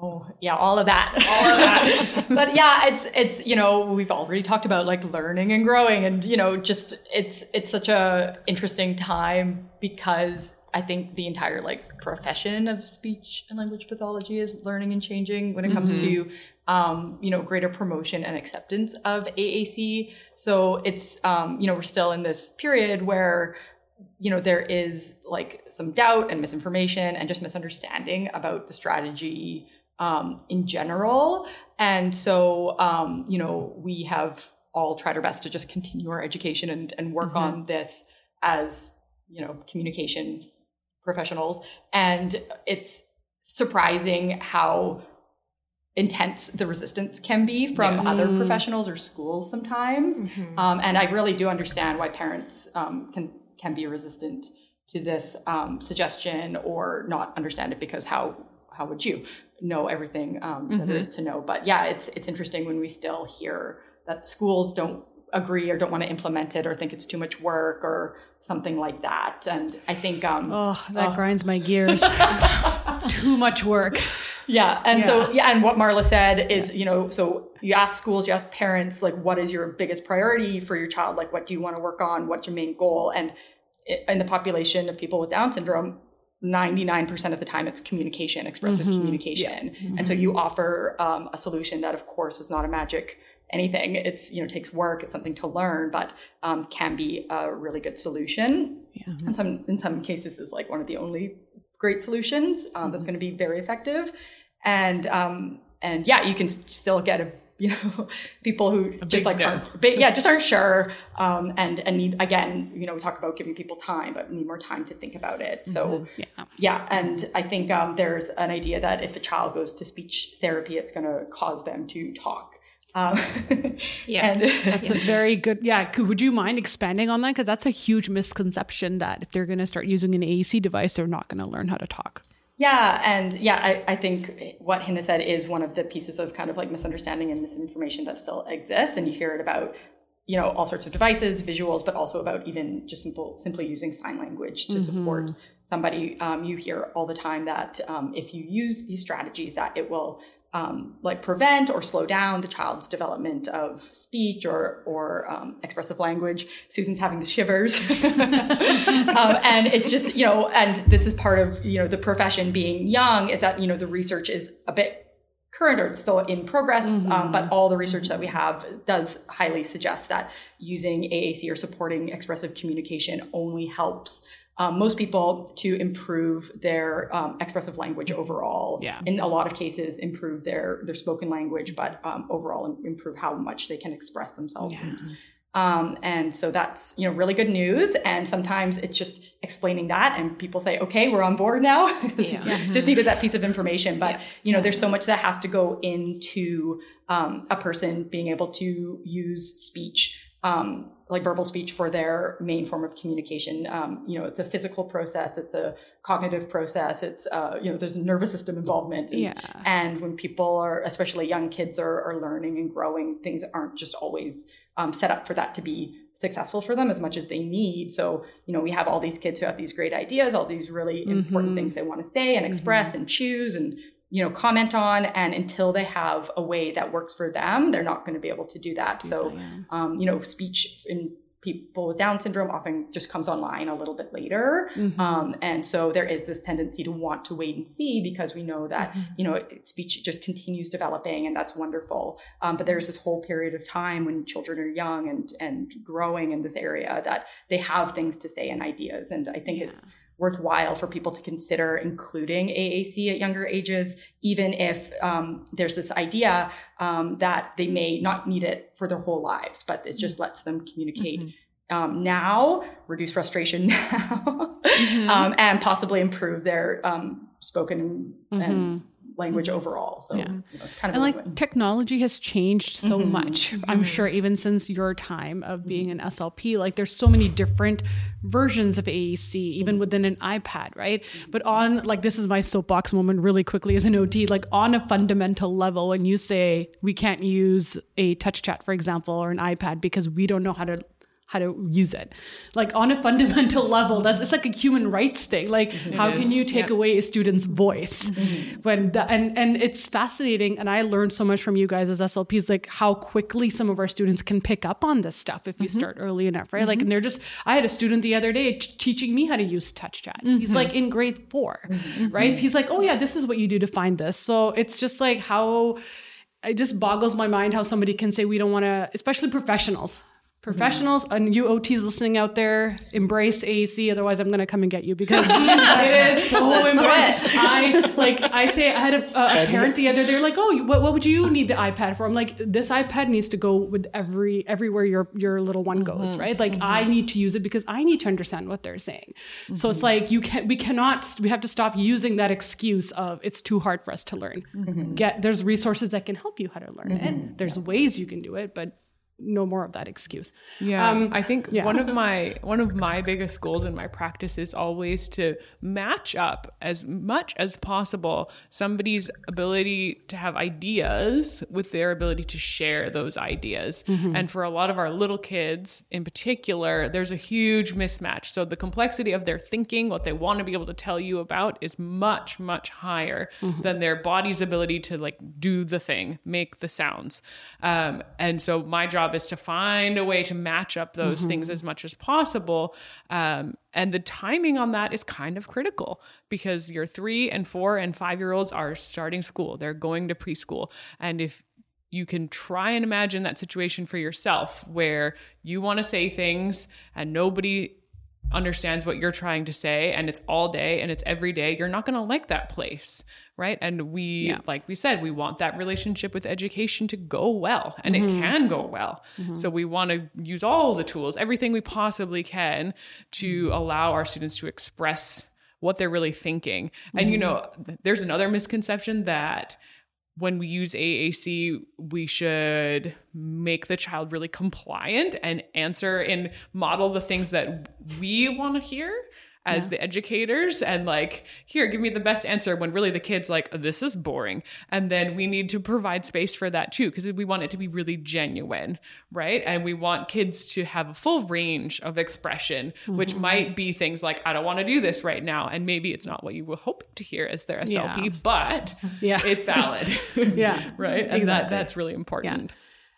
Oh yeah, all of that. All of that. (laughs) but yeah, it's it's you know we've already talked about like learning and growing, and you know just it's it's such a interesting time because I think the entire like profession of speech and language pathology is learning and changing when it comes mm-hmm. to um, you know greater promotion and acceptance of AAC. So it's um, you know we're still in this period where you know there is like some doubt and misinformation and just misunderstanding about the strategy um, in general. And so, um, you know, we have all tried our best to just continue our education and, and work mm-hmm. on this as, you know, communication professionals. And it's surprising how intense the resistance can be from yes. other mm-hmm. professionals or schools sometimes. Mm-hmm. Um, and I really do understand why parents um, can can be resistant to this um, suggestion or not understand it because how how would you know everything um, mm-hmm. that there is to know? But yeah, it's it's interesting when we still hear that schools don't agree or don't want to implement it or think it's too much work or something like that. And I think um, oh, that uh, grinds my gears. (laughs) too much work. Yeah, and yeah. so yeah, and what Marla said is, you know, so you ask schools, you ask parents, like, what is your biggest priority for your child? Like, what do you want to work on? What's your main goal? And in the population of people with Down syndrome, 99% of the time it's communication, expressive mm-hmm. communication. Yeah. Mm-hmm. And so you offer um, a solution that, of course, is not a magic anything. It's, you know, takes work, it's something to learn, but um, can be a really good solution. Yeah. And some, in some cases is like one of the only great solutions um, mm-hmm. that's going to be very effective. And, um, and yeah, you can still get a (laughs) you know people who a just like no. aren't yeah (laughs) just aren't sure um, and and need again you know we talk about giving people time but need more time to think about it so mm-hmm. yeah yeah and i think um, there's an idea that if a child goes to speech therapy it's going to cause them to talk um, (laughs) yeah, and, that's a very good. Yeah, would you mind expanding on that? Because that's a huge misconception that if they're going to start using an AAC device, they're not going to learn how to talk. Yeah, and yeah, I, I think what Hina said is one of the pieces of kind of like misunderstanding and misinformation that still exists, and you hear it about you know all sorts of devices, visuals, but also about even just simple simply using sign language to mm-hmm. support somebody. Um, you hear all the time that um, if you use these strategies, that it will um, like prevent or slow down the child's development of speech or or um, expressive language. Susan's having the shivers, (laughs) um, and it's just you know, and this is part of you know the profession being young is that you know the research is a bit current or it's still in progress, um, mm-hmm. but all the research that we have does highly suggest that using AAC or supporting expressive communication only helps um, most people to improve their um, expressive language overall. Yeah. In a lot of cases, improve their their spoken language, but um, overall improve how much they can express themselves. Yeah. And, um, and so that's you know really good news. And sometimes it's just explaining that, and people say, "Okay, we're on board now." (laughs) yeah. just needed that piece of information. But yeah. you know, there's so much that has to go into um, a person being able to use speech um, like verbal speech for their main form of communication. Um, you know, it's a physical process, it's a cognitive process, it's uh, you know, there's nervous system involvement. And, yeah. and when people are, especially young kids, are, are learning and growing, things aren't just always um, set up for that to be successful for them as much as they need. So, you know, we have all these kids who have these great ideas, all these really mm-hmm. important things they want to say and express mm-hmm. and choose and you know comment on and until they have a way that works for them they're not going to be able to do that so um, you know speech in people with Down syndrome often just comes online a little bit later. Mhm. Um, and so there is this tendency to want to wait and see because we know that, Mhm. you know, speech just continues developing and that's wonderful. Um, but there's this whole period of time when children are young and, and growing in this area that they have things to say and ideas. And I think it's worthwhile for people to consider including AAC at younger ages, even if um, there's this idea um, that they may not need it for their whole lives, but it just lets them communicate. Um, now, reduce frustration (laughs) now, um, and possibly improve their um, spoken and language mm-hmm. overall. So, Yeah. you know, kind of and like win-win. technology has changed so Mhm. much i'm mm-hmm. sure even since your time of mm-hmm. being an slp like there's so many different versions of aac even within an ipad right but on like this is my soapbox moment really quickly as an ot like on a fundamental level when you say we can't use a touch chat for example or an ipad because we don't know how to how to use it. Like on a fundamental (laughs) level that's it's like a human rights thing. Like how can you take Yeah. away a student's voice mm-hmm. when the, and and it's fascinating and i learned so much from you guys as slps like how quickly some of our students can pick up on this stuff if you mm-hmm. start early enough right? Like mm-hmm. and they're just i had a student the other day t- teaching me how to use touch chat. He's like in grade 4 right? He's like oh yeah this is what you do to find this. So it's just like how it just boggles my mind how somebody can say we don't want to especially professionals professionals and you OTs listening out there embrace AAC otherwise I'm going to come and get you because (laughs) it is so important. I like I say I had a, a, a parent the other day They're like oh what, what would you need the iPad for? I'm like this iPad needs to go with every everywhere your your little one goes mm-hmm. right? Like I mm-hmm. need to use it because I need to understand what they're saying. So it's mm-hmm. like you can we cannot we have to stop using that excuse of it's too hard for us to learn. Get there's resources that can help you how to learn it and there's ways you can do it but no more of that excuse Yeah, Um, I think yeah. one of (laughs) my one of my biggest goals in my practice is always to match up as much as possible somebody's ability to have ideas with their ability to share those ideas. Mm-hmm. And for a lot of our little kids in particular, there's a huge mismatch. So the complexity of their thinking, what they want to be able to tell you about is much much higher Mm-hmm. than their body's ability to like do the thing, make the sounds. Um, and so my job is to find a way to match up those things as much as possible. Um, and the timing on that is kind of critical because your three and four and five year olds are starting school, they're going to preschool. And if you can try and imagine that situation for yourself where you want to say things and nobody understands what you're trying to say and it's all day and it's every day you're not going to like that place right? And we like we said we want that relationship with education to go well and it mm-hmm. can go well. Mm-hmm. So we want to use all the tools everything we possibly can to mm-hmm. allow our students to express what they're really thinking. And you know there's another misconception that when we use AAC, we should make the child really compliant and answer and model the things that we want to hear as the educators and like here give me the best answer when really the kids like this is boring. And then we need to provide space for that too because we want it to be really genuine right? And we want kids to have a full range of expression which mm-hmm. might be things like i don't want to do this right now and maybe it's not what you were hoping to hear as their slp Yeah. but Yeah. it's valid (laughs) Yeah. (laughs) right? And that that's really important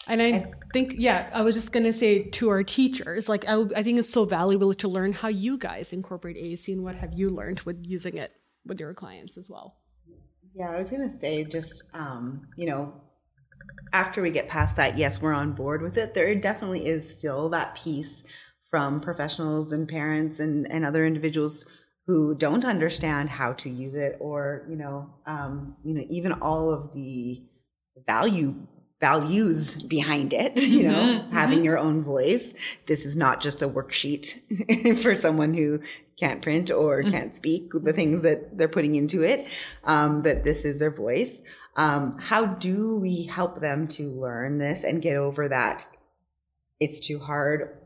And I think, yeah, I was just going to say to our teachers, like, I, I think it's so valuable to learn how you guys incorporate AAC and what have you learned with using it with your clients as well. Yeah, I was gonna say just um, you know, after we get past that, yes, we're on board with it. There definitely is still that piece from professionals and parents and, and other individuals who don't understand how to use it or, you know, um, you know, even all of the value values behind it, (laughs) you know, having your own voice. This is not just a worksheet (laughs) for someone who can't print or can't speak the things that they're putting into it, um, that this is their voice. Um, how do we help them to learn this and get over that it's too hard,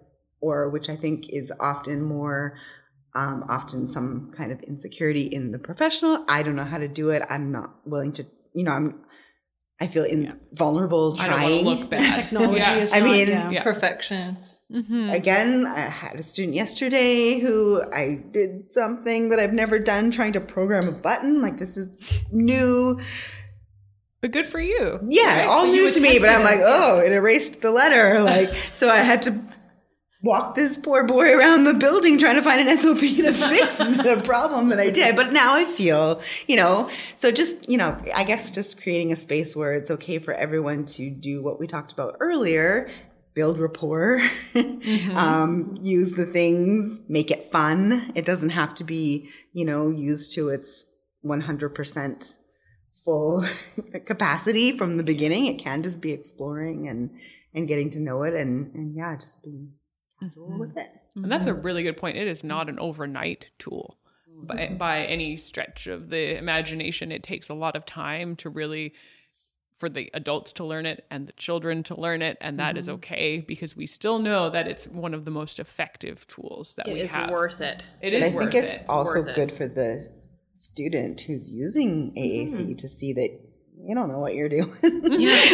or which I think is often more, um, often some kind of insecurity in the professional. I don't know how to do it. I'm not willing to, you know, I'm, I feel in, vulnerable i don't trying. want to look bad (laughs) Technology Yeah. is I not, mean, yeah. Yeah. Perfection. Mm-hmm. Again, I had a student yesterday who I did something that I've never done, trying to program a button. Like this is new. but good for you Yeah, right? all But new to me, but I'm like, oh, it erased the letter. Like, so I had to walk this poor boy around the building trying to find an SLP to (laughs) fix the problem that I did. But now I feel, you know, so just, you know, I guess just creating a space where it's okay for everyone to do what we talked about earlier build rapport, mm-hmm. (laughs) um, use the things, make it fun. It doesn't have to be, you know, used to its 100% full (laughs) capacity from the beginning. It can just be exploring and, and getting to know it and, and yeah, just being casual mm-hmm. with it. And that's a mm-hmm. really good point. It is not an overnight tool by, mm-hmm. by any stretch of the imagination. It takes a lot of time to really for the adults to learn it and the children to learn it and that mm-hmm. is okay because we still know that it's one of the most effective tools that it we is have. worth it. It is I worth think it's it. also worth good it. for the student who's using AAC Mm-hmm. to see that you don't know what you're doing. (laughs)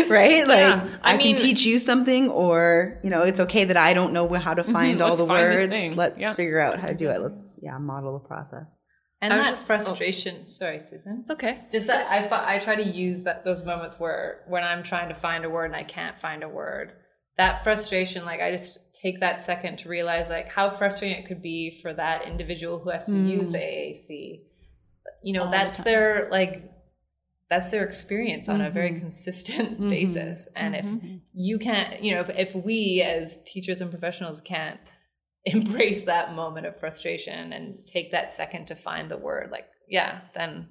right? Like Yeah. I I, mean- can teach you something or, you know, it's okay that I don't know how to mm-hmm. find all Let's the find words. Let's Yeah. figure out how to do it. Let's yeah, model the process. And I was that just- oh. frustration. Sorry, Susan. It's okay. Just that I, I try to use that those moments where when I'm trying to find a word and I can't find a word, that frustration, like I just take that second to realize like how frustrating it could be for that individual who has to use mm. the AAC. You know, All that's time. their like that's their experience on a very Mhm. consistent (laughs) Mhm. basis. And if Mhm. you can't, you know, if, if we as teachers and professionals can't (laughs) embrace that moment of frustration and take that second to find the word, like, yeah, then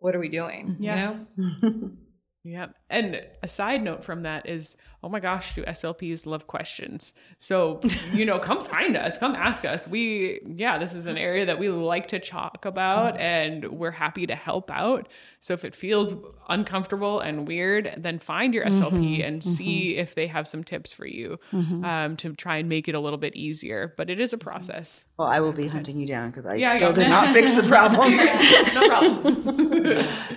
what are we doing? Yeah. You know? (laughs) Yeah. And a side note from that is, oh my gosh, do SLPs love questions? So, (laughs) you know, come find us, come ask us. We, yeah, this is an area that we like to talk about mm-hmm. and we're happy to help out. So if it feels uncomfortable and weird, then find your SLP mm-hmm. and mm-hmm. see if they have some tips for you um, to try and make it a little bit easier. But it is a process. Well, I will be hunting you down because I Yeah, still yeah. did not fix the (laughs) problem. no problem. (laughs)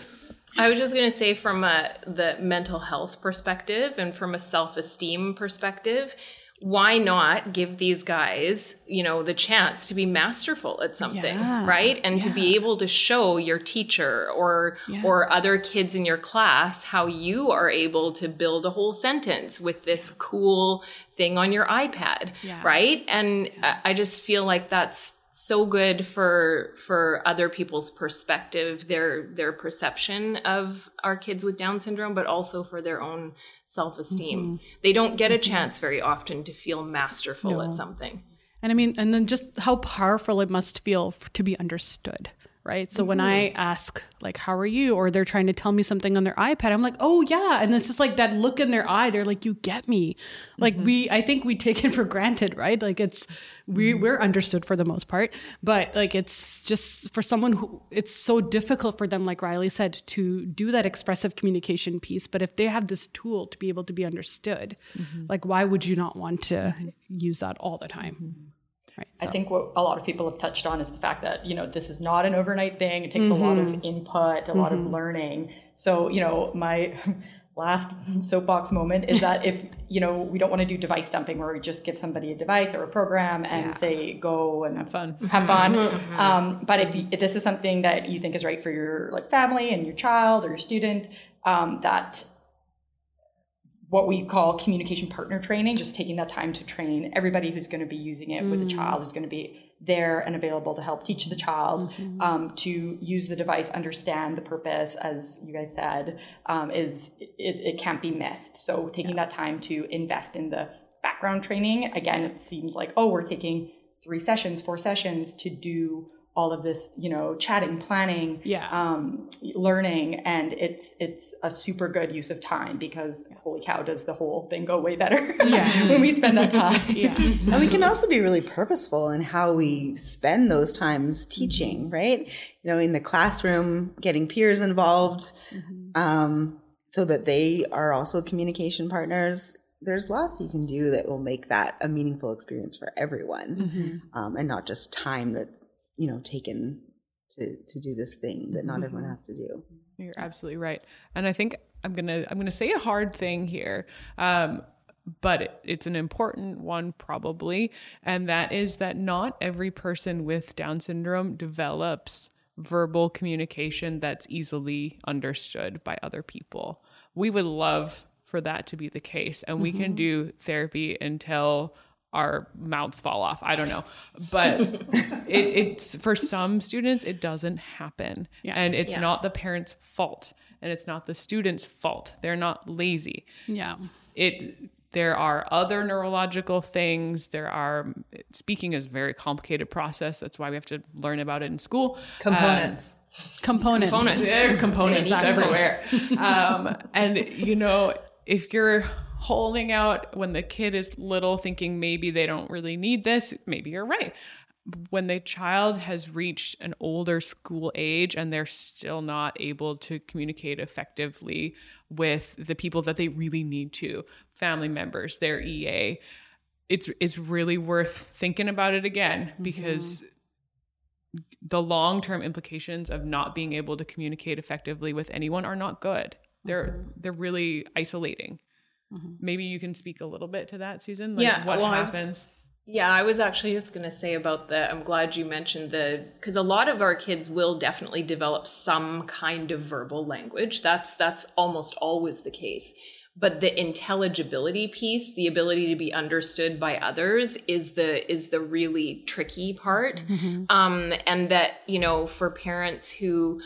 I was just going to say, from a, the mental health perspective and from a self esteem perspective, why not give these guys, you know, the chance to be masterful at something, Yeah, right? And to be able to show your teacher or Yeah. or other kids in your class how you are able to build a whole sentence with this cool thing on your iPad, Yeah. right? And I just feel like that's so good for for other people's perspective their their perception of our kids with down syndrome but also for their own self-esteem Mm-hmm. they don't get a chance very often to feel masterful No. at something And I mean, and then just how powerful it must feel to be understood, right? So when mm-hmm. I ask, like, how are you? Or they're trying to tell me something on their iPad, I'm like, oh, yeah. And it's just like that look in their eye. They're like, you get me. Like, mm-hmm. we, I think we take it (laughs) for granted, right? Like, it's, we, mm-hmm. we're understood for the most part. But like, it's just for someone who, it's so difficult for them, like Riley said, to do that expressive communication piece. But if they have this tool to be able to be understood, like, why would you not want to use that all the time? Right. I think what a lot of people have touched on is the fact that, you know, this is not an overnight thing. It takes a lot of input, a lot of learning. So, you know, my (laughs) last soapbox moment is that if, (laughs) you know, we don't want to do device dumping where we just give somebody a device or a program and say, go and Have fun. have fun. (laughs) um, but if, you, if this is something that you think is right for your like family and your child or your student, um, that what we call communication partner training, just taking that time to train everybody who's going to be using it with the child, who's going to be there and available to help teach the child um, to use the device, understand the purpose, as you guys said, um, is it, it can't be missed. So taking that time to invest in the background training, again, it seems like, oh, we're taking three sessions, four sessions to do all of this, you know, chatting, planning, Yeah. um, learning, and it's it's a super good use of time because holy cow, does the whole thing go way better (laughs) Yeah. when we spend that time. (laughs) yeah. and we can also be really purposeful in how we spend those times teaching, right? You know, in the classroom, getting peers involved, um, so that they are also communication partners. There's lots you can do that will make that a meaningful experience for everyone, um, and not just time that's you know taken to to do this thing that not everyone has to do. You're absolutely right. And I think I'm gonna I'm gonna say a hard thing here. Um, but it, it's an important one probably and that is that not every person with down syndrome develops verbal communication that's easily understood by other people we would love for that to be the case and we can do therapy until our mouths fall off. I don't know. But (laughs) it, it's for some students, it doesn't happen. And it's Yeah. not the parent's fault. And it's not the student's fault. They're not lazy. Yeah. It there are other neurological things. There are speaking is a very complicated process. That's why we have to learn about it in school. Components. Components. Components. There's components everywhere. um, and you know, if you're holding out when the kid is little, thinking maybe they don't really need this, maybe you're right. When the child has reached an older school age and they're still not able to communicate effectively with the people that they really need to, family members, their EA, it's it's really worth thinking about it again mm-hmm. because the long-term implications of not being able to communicate effectively with anyone are not good. They're mm-hmm. they're really isolating. Maybe you can speak a little bit to that, Susan. Like Yeah, what well, happens? Yeah, I was actually just going to say about the. I'm glad you mentioned the because a lot of our kids will definitely develop some kind of verbal language. That's that's almost always the case. But the intelligibility piece, the ability to be understood by others, is the is the really tricky part. Um, and that you know, for parents who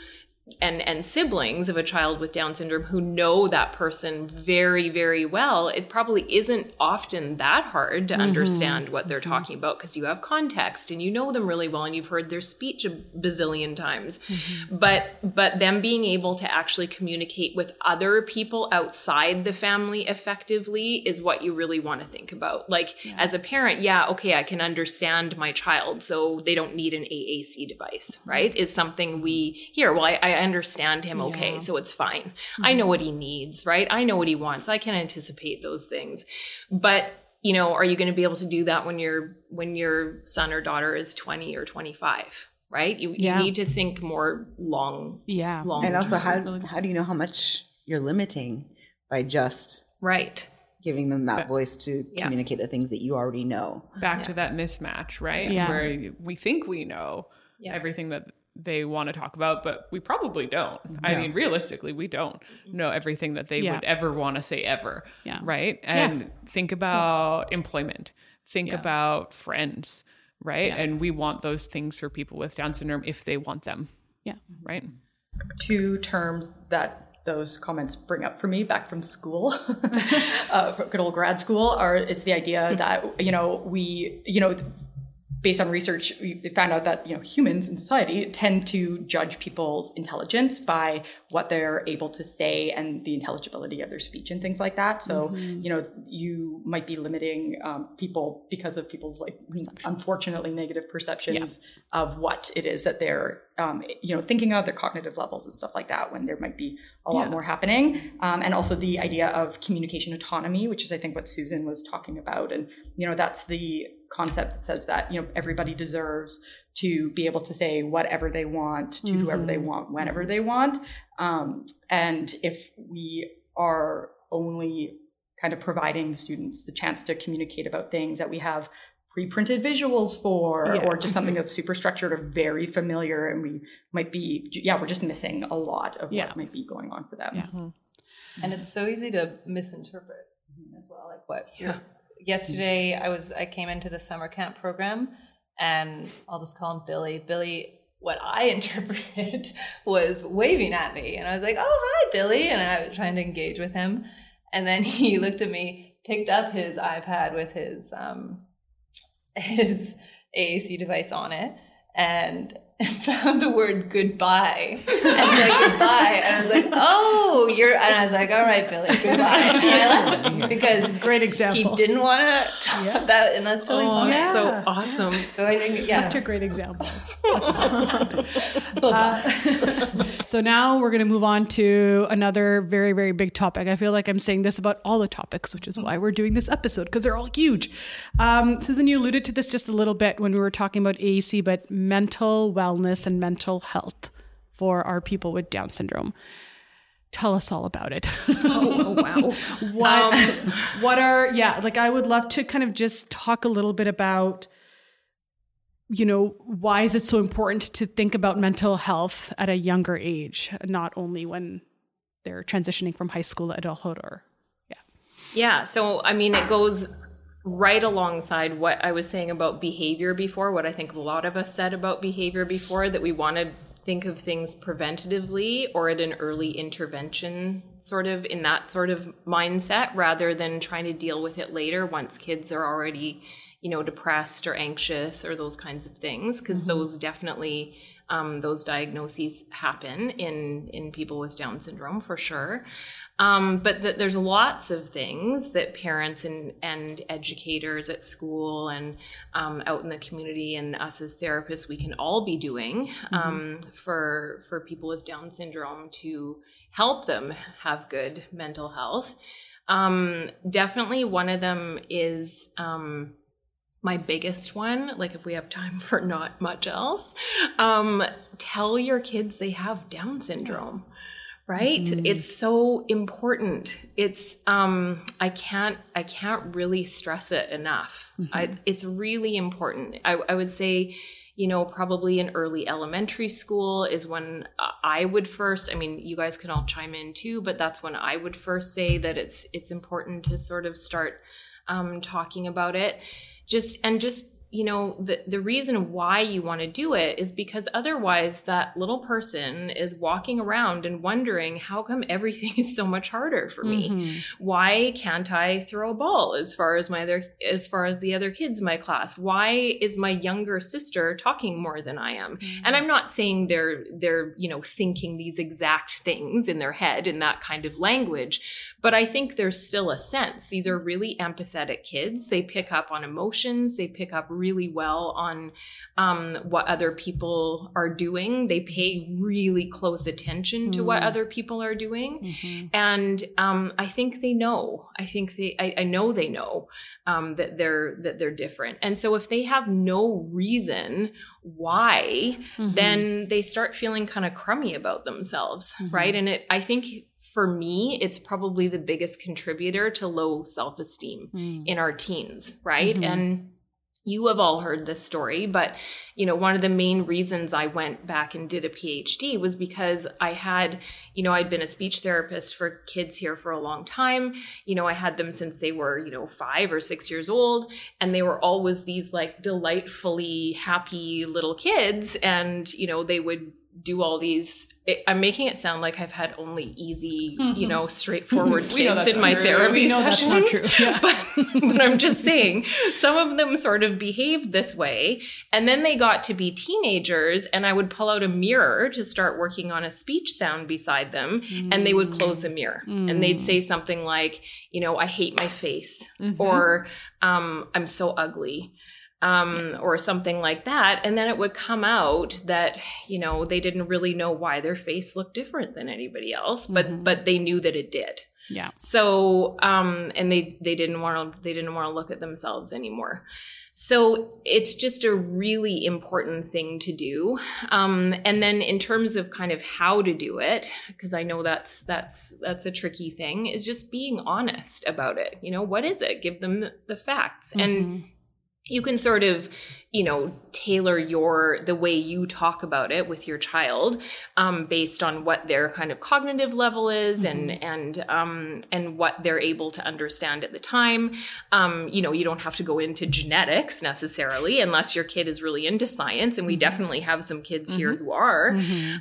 and and siblings of a child with down syndrome who know that person very very well it probably isn't often that hard to mm-hmm. understand what they're mm-hmm. talking about because you have context and you know them really well and you've heard their speech a bazillion times. Mm-hmm. But but them being able to actually communicate with other people outside the family effectively is what you really want to think about. Like as a parent yeah okay i can understand my child so they don't need an aac device right? Is something we hear well i, I understand him okay so it's fine i know what he needs right i know what he wants i can anticipate those things but you know are you going to be able to do that when your when your son or daughter is 20 or 25 right you, Yeah. you need to think more long Yeah. long And also, term. how how do you know how much you're limiting by just right giving them that voice to Yeah. communicate the things that you already know? Back to that mismatch, right? Yeah. Where we think we know Yeah. everything that they want to talk about, but we probably don't. Mm-hmm. I mean, realistically, we don't mm-hmm. know everything that they Yeah. would ever want to say ever. Yeah. Right. And think about employment, think Yeah. about friends, right? And we want those things for people with Down syndrome if they want them. Yeah. Right. Mm-hmm. two terms that those comments bring up for me back from school, (laughs) uh, from good old grad school, are it's the idea (laughs) that you know we you know based on research we found out that you know humans in society tend to judge people's intelligence by what they're able to say and the intelligibility of their speech and things like that. So you know you might be limiting um, people because of people's like unfortunately negative perceptions of what it is that they're um, you know thinking of their cognitive levels and stuff like that when there might be a lot Yeah. more happening. Um, and also the idea of communication autonomy which is i think what susan was talking about. And you know that's the concept that says that you know everybody deserves to be able to say whatever they want to whoever they want whenever they want um, and if we are only kind of providing the students the chance to communicate about things that we have pre-printed visuals for Yeah. or just something that's super structured or very familiar and we might be yeah we're just missing a lot of Yeah. what might be going on for them Yeah. and it's so easy to misinterpret as well like what yesterday i was i came into the summer camp program and i'll just call him billy. Billy what i (laughs) interpreted was waving at me and i was like oh hi billy and i was trying to engage with him. And then (laughs) he looked at me picked up his ipad with his um (laughs) his aac device on it and (laughs) found the word goodbye and said goodbye and I was like, oh, you're and I was like, all right, Billy, goodbye. And I left (laughs) because Great example. he didn't want to talk that, and that's totally oh fine. that's so Yeah. awesome (laughs) So I think, yeah, Such a great example. Uh, so now we're going to move on to another very, very big topic. I feel like I'm saying this about all the topics, which is why we're doing this episode because they're all huge. Um, Susan, you alluded to this just a little bit when we were talking about AAC, but mental wellness and mental health for our people with Down syndrome. Tell us all about it. oh, oh wow (laughs) what um, (laughs) what are yeah like i would love to kind of just talk a little bit about you know why is it so important to think about mental health at a younger age not only when they're transitioning from high school to adulthood or yeah. Yeah. So, I mean, it goes right alongside what I was saying about behavior before, what I think a lot of us said about behavior before, that we want to think of things preventatively or at an early intervention sort of in that sort of mindset rather than trying to deal with it later once kids are already you know depressed or anxious or those kinds of things because those definitely um, those diagnoses happen in in people with Down syndrome for sure. Um, but th- there's lots of things that parents and and educators at school and um, out in the community and us as therapists we can all be doing um, for for people with Down syndrome to help them have good mental health. Um, definitely, one of them is um, my biggest one, like if we have time (laughs) for not much else, um, tell your kids they have Down syndrome. Right? It's so important. It's um I can't I can't really stress it enough. I, it's really important. I, I would say, you know, probably in early elementary school is when uh, I would first. I mean, you guys can all chime in too, but that's when I would first say that it's it's important to sort of start um, talking about it just and just you know the the reason why you want to do it is because otherwise that little person is walking around and wondering how come everything (laughs) is so much harder for me? Mm-hmm. Why can't i throw a ball as far as my other as far as the other kids in my class? Why is my younger sister talking more than i am? Mm-hmm. And i'm not saying they're they're you know thinking these exact things in their head in that kind of language but I think there's still a sense. These are really empathetic kids. They pick up on emotions. They pick up really well on um, what other people are doing. They pay really close attention to what other people are doing, and um, I think they know. I think they. I, I know they know um, that they're that they're different. And so if they have no reason why, then they start feeling kind of crummy about themselves, right? And it. I think for me, it's probably the biggest contributor to low self esteem mm. in our teens, right? Mm-hmm. And you have all heard this story, but you know, one of the main reasons I went back and did a PhD was because I had, you know, I'd been a speech therapist for kids here for a long time. You know, I had them since they were, you know, five or six years old, and they were always these like delightfully happy little kids. And, you know, they would do all these it, i'm making it sound like i've had only easy you mm-hmm. know straightforward (laughs) kids in my true. therapy We know that's not sessions. true. Yeah. (laughs) but, but i'm just saying some of them sort of behaved this way and then they got to be teenagers and i would pull out a mirror to start working on a speech sound beside them and they would close the mirror and they'd mm. say something like you know i hate my face mm-hmm. or um, i'm so ugly um, or something like that. And then it would come out that, you know, they didn't really know why their face looked different than anybody else, but but they knew that it did. Yeah. So um and they they didn't want to they didn't want to look at themselves anymore. So it's just a really important thing to do. Um, and then in terms of kind of how to do it, because I know that's that's that's a tricky thing, is just being honest about it. You know, what is it? Give them the, the facts. And you can sort of you know tailor your the way you talk about it with your child um, based on what their kind of cognitive level is and and um, and what they're able to understand at the time. Um, you know you don't have to go into genetics necessarily unless your kid is really into science and we definitely have some kids here who are.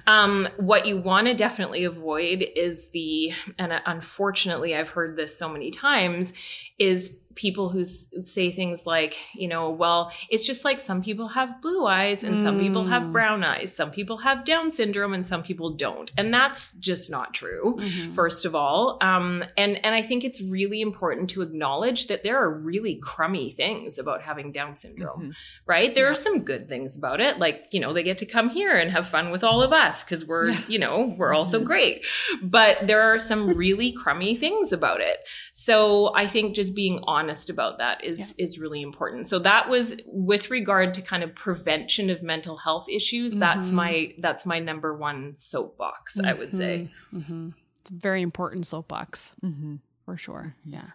Um, what you want to definitely avoid is the and uh, unfortunately i've heard this so many times is people who s- say things like, you know, well, it's just like some people have blue eyes and some people have mm. brown eyes. Some people have Down syndrome and some people don't. And that's just not true, mm-hmm. first of all. Um, and, and I think it's really important to acknowledge that there are really crummy things about having Down syndrome, mm-hmm. right? There are some good things about it. Like, you know, they get to come here and have fun with all of us because we're, you know, we're also mm-hmm. great. But there are some really crummy things about it. So I think just being honest about that is is really important. So that was with regard to kind of prevention of mental health issues. That's mm-hmm. my that's my number one soapbox. I would mm-hmm. say. Mm-hmm. It's a very important soapbox mm-hmm. for sure. Yeah.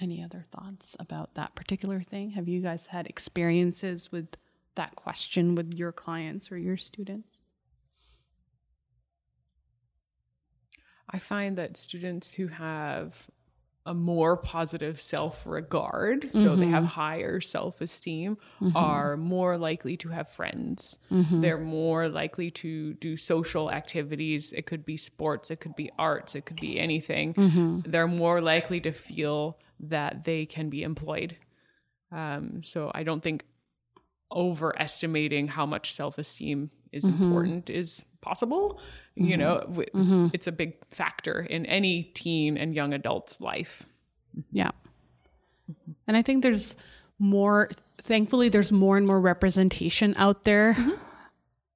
Any other thoughts about that particular thing? Have you guys had experiences with that question with your clients or your students? I find that students who have a more positive self regard, so they mm-hmm. have higher self esteem, mm-hmm. are more likely to have friends. Mm-hmm. They're more likely to do social activities. It could be sports, it could be arts, it could be anything. They're more likely to feel that they can be employed. Um, so I don't think overestimating how much self esteem is important is possible. You mm-hmm. know, w- mm-hmm. it's a big factor in any teen and young adult's life. Yeah. Mm-hmm. And I think there's more, thankfully, there's more and more representation out there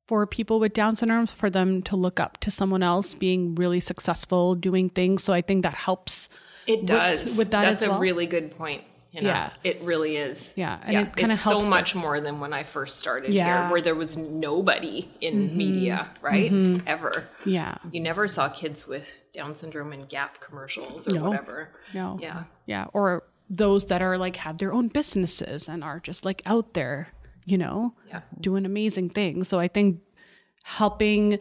for people with Down syndrome for them to look up to someone else being really successful doing things. So I think that helps. It does. with that That's as a well? really good point. You know, Yeah. it really is. Yeah, and it kinda helps so much us. more than when I first started Yeah. Mm-hmm. here, where there was nobody in media, right? Ever. Yeah. You never saw kids with Down syndrome in Gap commercials or No. whatever. No. Yeah. Yeah. Or those that are like have their own businesses and are just like out there, you know, Yeah. doing amazing things. So I think helping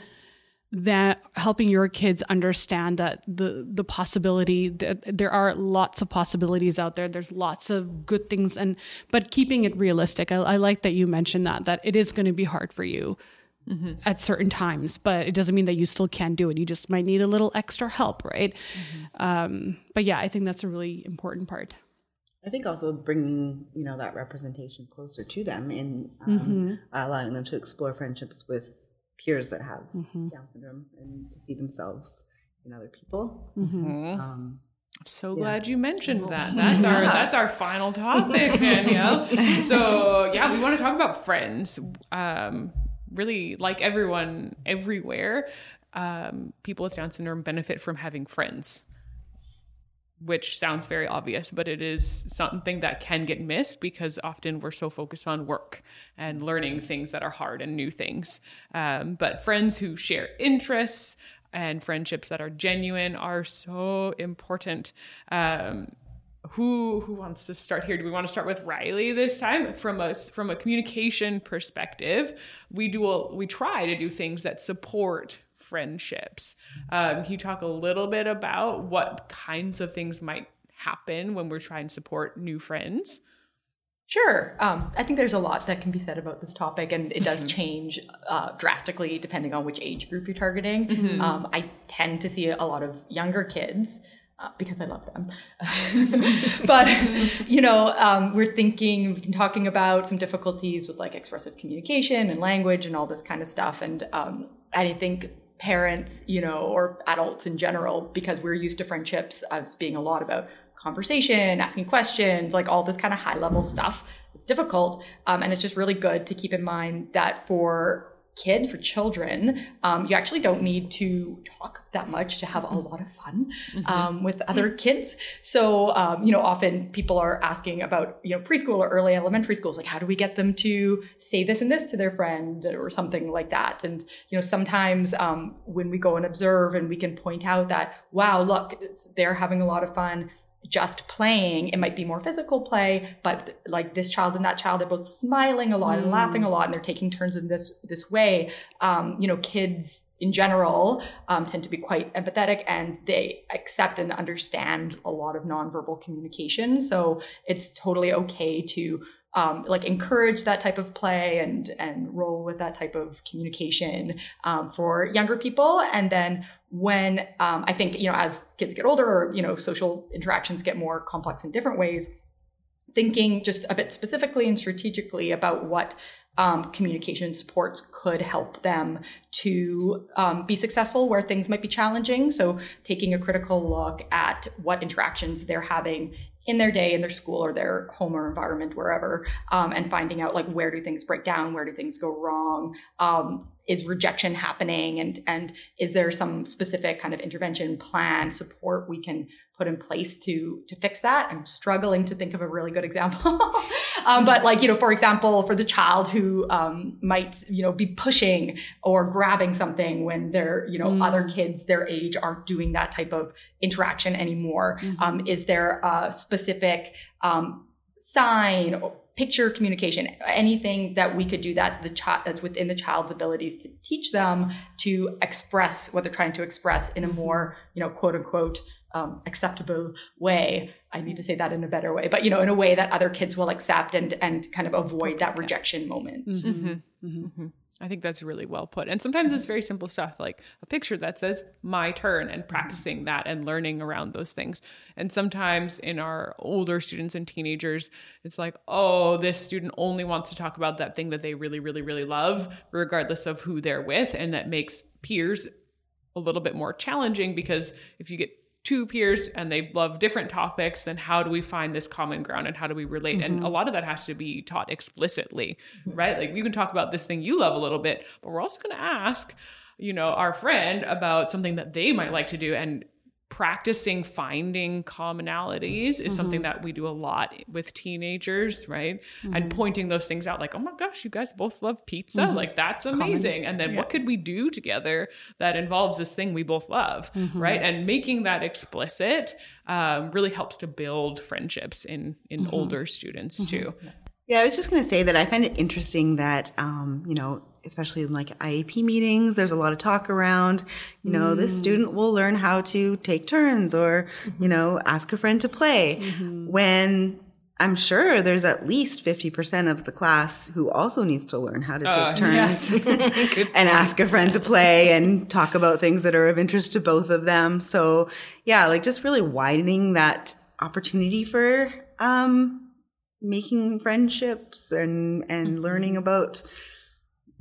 that helping your kids understand that the the possibility that there are lots of possibilities out there. There's lots of good things and but keeping it realistic. I, I like that you mentioned that that it is going to be hard for you at certain times but it doesn't mean that you still can't do it. You just might need a little extra help right? Um, but yeah i think that's a really important part. I think also bringing you know that representation closer to them and um, allowing them to explore friendships with peers that have Down syndrome and to see themselves in other people. Um, I'm so glad you mentioned that. (laughs) That's our that's our final topic, (laughs) Danielle. so yeah, we want to talk about friends. Um, really, like everyone everywhere, um, people with Down syndrome benefit from having friends. Which sounds very obvious, but it is something that can get missed because often we're so focused on work and learning things that are hard and new things. Um, but friends who share interests and friendships that are genuine are so important. Um, who who wants to start here? Do we want to start with Riley this time? From a from a communication perspective, we do a, we try to do things that support friendships. Um, can you talk a little bit about what kinds of things might happen when we're trying to support new friends? Sure. Um, I think there's a lot that can be said about this topic, and it does change uh, drastically depending on which age group you're targeting. Um, I tend to see a lot of younger kids. Uh, because I love them. (laughs) but, you know, um, we're thinking, we've been talking about some difficulties with like expressive communication and language and all this kind of stuff. And um, I think parents, you know, or adults in general, because we're used to friendships as being a lot about conversation, asking questions, like all this kind of high level stuff. It's difficult. Um, and it's just really good to keep in mind that for kids, for children, um, you actually don't need to talk that much to have a lot of fun um, with other kids. So, um, you know, often people are asking about, you know, preschool or early elementary schools, like how do we get them to say this and this to their friend or something like that? And, you know, sometimes um, when we go and observe and we can point out that, wow, look, it's, they're having a lot of fun just playing. It might be more physical play, but like this child and that child they're both smiling a lot and laughing a lot, and they're taking turns in this this way. Um, you know, kids in general um, tend to be quite empathetic, and they accept and understand a lot of nonverbal communication. So it's totally okay to um, like encourage that type of play and and roll with that type of communication um, for younger people, and then when um, I think you know as kids get older or you know social interactions get more complex in different ways, thinking just a bit specifically and strategically about what um, communication supports could help them to um, be successful where things might be challenging. So taking a critical look at what interactions they're having in their day in their school or their home or environment wherever um, and finding out like where do things break down where do things go wrong um, is rejection happening? And and is there some specific kind of intervention plan support we can put in place to to fix that? I'm struggling to think of a really good example. (laughs) Um, but like you know for example for the child who um, might you know be pushing or grabbing something when they're you know other kids their age aren't doing that type of interaction anymore. Um, is there a specific um, sign or picture communication anything that we could do that the child that's within the child's abilities to teach them to express what they're trying to express in a more you know quote unquote um, acceptable way. I need to say that in a better way, but you know, in a way that other kids will accept and and kind of avoid that rejection moment. Mm-hmm. I think that's really well put. And sometimes it's very simple stuff like a picture that says my turn and practicing that and learning around those things. And sometimes in our older students and teenagers, it's like, oh, this student only wants to talk about that thing that they really, really, really love, regardless of who they're with. And that makes peers a little bit more challenging because if you get two peers and they love different topics then how do we find this common ground and how do we relate mm-hmm. and a lot of that has to be taught explicitly right like you can talk about this thing you love a little bit but we're also going to ask you know our friend about something that they might like to do and practicing finding commonalities is mm-hmm. something that we do a lot with teenagers, right? Mm-hmm. And pointing those things out like, oh my gosh, you guys both love pizza. Mm-hmm. Like, that's amazing. Common. And then yeah. what could we do together that involves this thing we both love, mm-hmm. right? And making that explicit um, really helps to build friendships in, in mm-hmm. older students mm-hmm. too. Yeah, I was just going to say that I find it interesting that, um, you know, especially in like IEP meetings, there's a lot of talk around, you know, mm. this student will learn how to take turns or, mm-hmm. you know, ask a friend to play. Mm-hmm. When I'm sure there's at least 50% of the class who also needs to learn how to take uh, turns yes. (laughs) (laughs) and ask a friend to play and talk about things that are of interest to both of them. So, yeah, like just really widening that opportunity for um, making friendships and and mm-hmm. learning about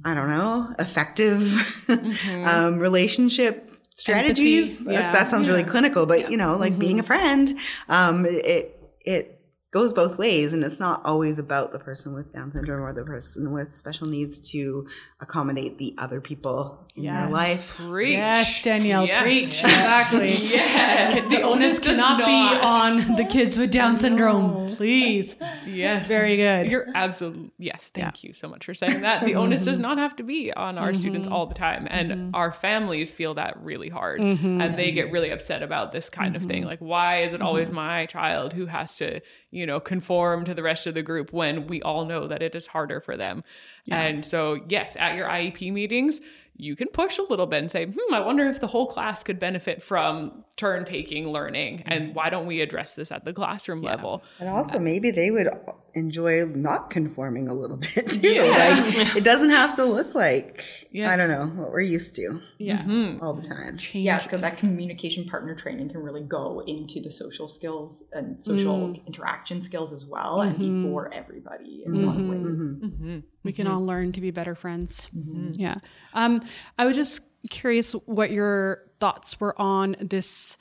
I don't know, effective mm-hmm. um, relationship strategies. Yeah. That, that, sounds yeah. really clinical, but yeah. you know, like mm-hmm. being a friend, um, it, it goes both ways. And it's not always about the person with Down syndrome or the person with special needs to accommodate the other people in yes. your life. Preach. Yes, Danielle, yes. preach. (laughs) Exactly. yes. The, the onus cannot not. be on the kids with Down syndrome. Please. Yes. Very good. You're absolutely, yes. Thank yeah. you so much for saying that. The onus does not have to be on our mm-hmm. students all the time. And mm-hmm. our families feel that really hard. Mm-hmm. And they get really upset about this kind of thing. Mm-hmm. Like, why is it always mm-hmm. my child who has to, you know, conform to the rest of the group when we all know that it is harder for them? Yeah. And so, yes, at your IEP meetings, you can push a little bit and say, hmm, I wonder if the whole class could benefit from turn taking learning. And mm-hmm. why don't we address this at the classroom yeah. level? And also, maybe they would enjoy not conforming a little (laughs) bit too. Yeah. Like, (laughs) it doesn't have to look like, yes. I don't know, what we're used to. Yeah. Mm-hmm. All the time. Change. Yeah, because that communication partner training can really go into the social skills and social mm. interaction skills as well mm-hmm. and be mm-hmm. for everybody in a lot of ways. Mm-hmm. Mm-hmm. We can all learn to be better friends. Yeah. Um, I was just curious what your thoughts were on this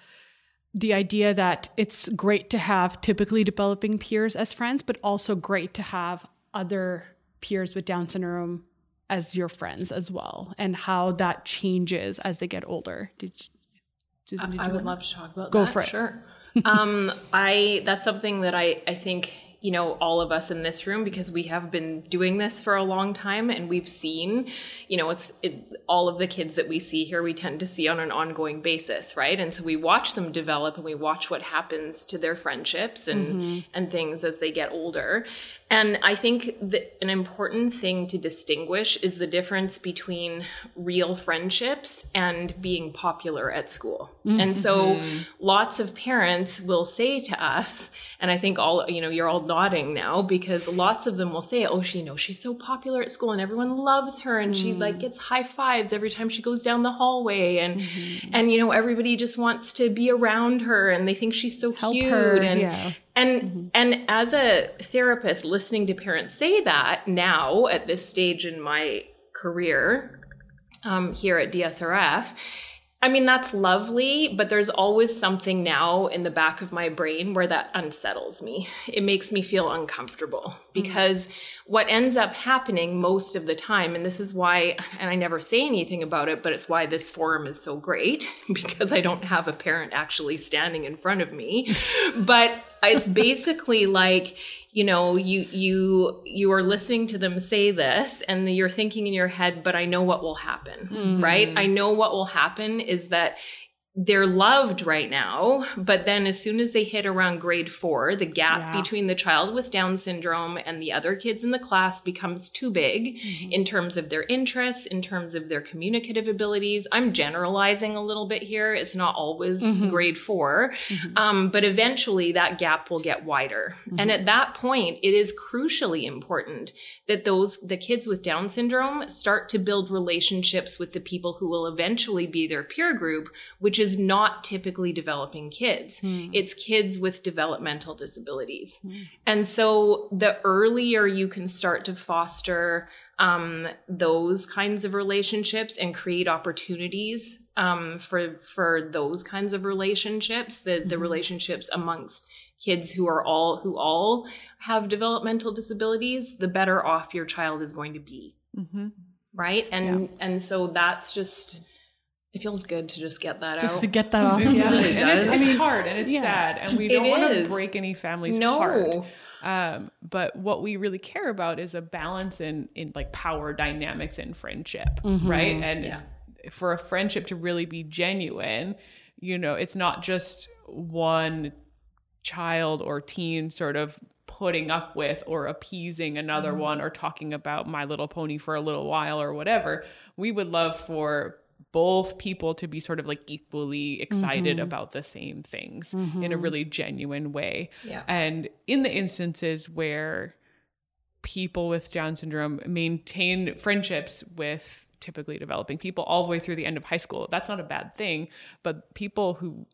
the idea that it's great to have typically developing peers as friends, but also great to have other peers with Down syndrome as your friends as well, and how that changes as they get older. Did, Susan, did I, I would love to talk about Go that. for it. Sure. um, I that's something that I I think you know all of us in this room because we have been doing this for a long time and we've seen you know it's it, all of the kids that we see here we tend to see on an ongoing basis right and so we watch them develop and we watch what happens to their friendships and mm-hmm. and things as they get older and I think that an important thing to distinguish is the difference between real friendships and being popular at school. Mm-hmm. And so mm-hmm. lots of parents will say to us, and I think all, you know, you're all nodding now because lots of them will say, oh, she, you know, she's so popular at school and everyone loves her and mm-hmm. she like mm. gets high fives every time she goes down the hallway. And, mm-hmm. and, you know, everybody just wants to be around her and they think she's so Help cute. Her, and, yeah. And mm-hmm. and as a therapist listening to parents say that now at this stage in my career um, here at DSRF, I mean, that's lovely, but there's always something now in the back of my brain where that unsettles me. It makes me feel uncomfortable mm-hmm. because mm-hmm. what ends up happening most of the time, and this is why, and I never say anything about it, but it's why this forum is so great (laughs) because I don't have a parent actually standing in front of me. (laughs) but it's basically like, you know you you you are listening to them say this and you're thinking in your head but i know what will happen mm-hmm. right i know what will happen is that they're loved right now, but then as soon as they hit around grade four, the gap Yeah. between the child with Down syndrome and the other kids in the class becomes too big Mm-hmm. in terms of their interests, in terms of their communicative abilities. I'm generalizing a little bit here. It's not always Mhm. grade 4 Mhm. um, but eventually that gap will get wider. Mm-hmm. And at that point, it is crucially important that those the kids with Down syndrome start to build relationships with the people who will eventually be their peer group, which is not typically developing kids. Hmm. It's kids with developmental disabilities. Hmm. And so the earlier you can start to foster um, those kinds of relationships and create opportunities um, for for those kinds of relationships, the the Mhm. relationships amongst kids who are all who all have developmental disabilities, the better off your child is going to be, Mm-hmm. right? And and so that's just it feels good to just get that out. Just out. to get that off. It (laughs) yeah. really does. And it's, I it's hard and it's yeah. sad, and we don't want to break any family's no, heart. Um, but what we really care about is a balance in in like power dynamics and friendship, Mhm. right? And it's, for a friendship to really be genuine, you know, it's not just one child or teen sort of putting up with or appeasing another one or talking about My Little Pony for a little while or whatever. We would love for both people to be sort of like equally excited Mhm. about the same things Mm-hmm. in a really genuine way. yeah, And in the instances where people with Down syndrome maintain friendships with typically developing people all the way through the end of high school, that's not a bad thing. But people who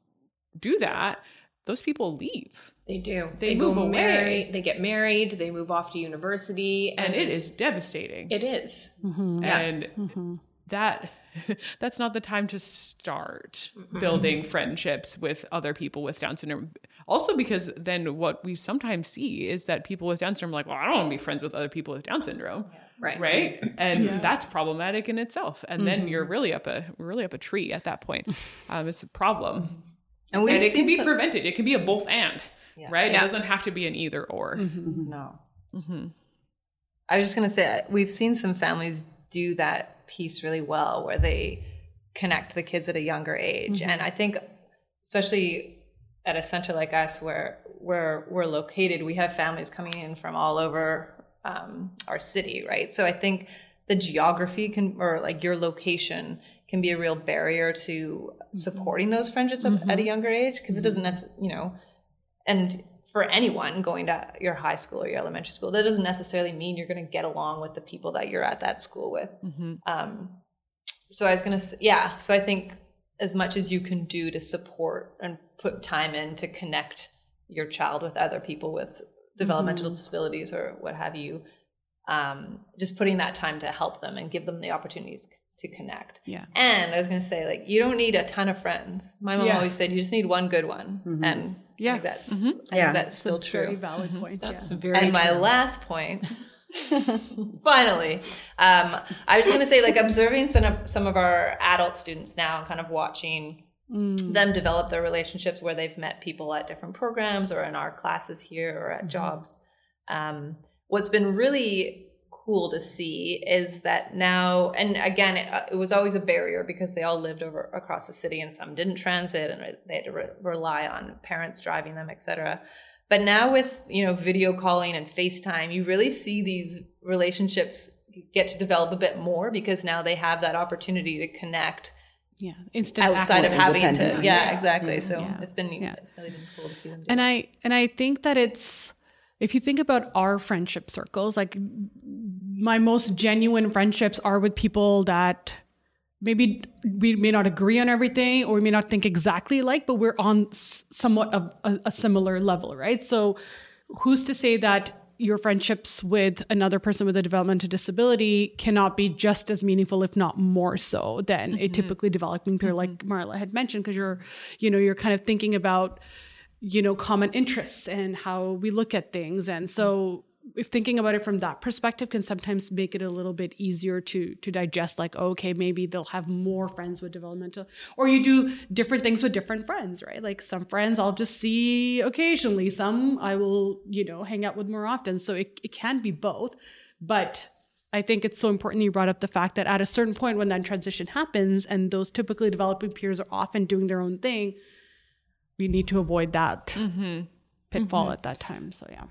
do that, those people leave. they do. They move away. marry, they get married, they move off to university, And it is devastating. It is. Mhm. Yeah. and Mhm. that (laughs) that's not the time to start Mm-hmm. building friendships with other people with Down syndrome. Also, because then what we sometimes see is that people with Down syndrome are like, well, I don't want to be friends with other people with Down syndrome, Right. right? (clears throat) And Yeah. that's problematic in itself. And then you're really up a really up a tree at that point. (laughs) Um, it's a problem, And we've and it can be some- prevented. It can be a both and, Yeah. right? It doesn't have to be an either or. no. hmm I was just going to say, we've seen some families do that piece really well where they connect the kids at a younger age. Mm-hmm. And I think, especially at a center like us where, where we're located, we have families coming in from all over um, our city, right? So I think the geography can, or like your location, can be a real barrier to mm-hmm. supporting those friendships at- at a mm-hmm. younger age because it doesn't necessarily, you know, and for anyone going to your high school or your elementary school, that doesn't necessarily mean you're going to get along with the people that you're at that school with. hmm Um, so I was going to, yeah. So I think as much as you can do to support and put time in to connect your child with other people with developmental disabilities or what have you, um, just putting that time to help them and give them the opportunities to connect. Yeah. And I was going to say, like, you don't need a ton of friends. My mom Yeah. always said you just need one good one, Mhm. and Yeah. I think that's Mhm. Yeah. that's still It's a Very true. valid point. That's yeah. very And my true. last point, (laughs) (laughs) finally, um, I was going to say, like, observing some of some of our adult students now, and kind of watching Mm. them develop their relationships where they've met people at different programs or in our classes here or at jobs. Um, what's been really cool to see is that now, and again, it, uh, it was always a barrier because they all lived over across the city and some didn't transit and they had to re- rely on parents driving them, etc. But now with you know video calling and FaceTime, you really see these relationships get to develop a bit more because now they have that opportunity to connect Yeah. Instant outside of having to yeah, Yeah. exactly so Yeah. it's been Yeah. it's really been cool to see them do and that. i and i think that it's if you think about our friendship circles like my most genuine friendships are with people that maybe we may not agree on everything or we may not think exactly like but we're on somewhat of a, a similar level right? So who's to say that your friendships with another person with a developmental disability cannot be just as meaningful if not more so than a mm-hmm. typically developing peer mm-hmm. like marla had mentioned? Because you're you know you're kind of thinking about you know common interests and how we look at things. And so if thinking about it from that perspective can sometimes make it a little bit easier to to digest like oh, okay maybe they'll have more friends with developmental or you do different things with different friends right? Like some friends i'll just see occasionally. Some i will you know hang out with more often. So it, it can be both. But I think it's so important you brought up the fact that at a certain point when that transition happens and those typically developing peers are often doing their own thing, we need to avoid that mm-hmm. pitfall mm-hmm. at that time. So yeah.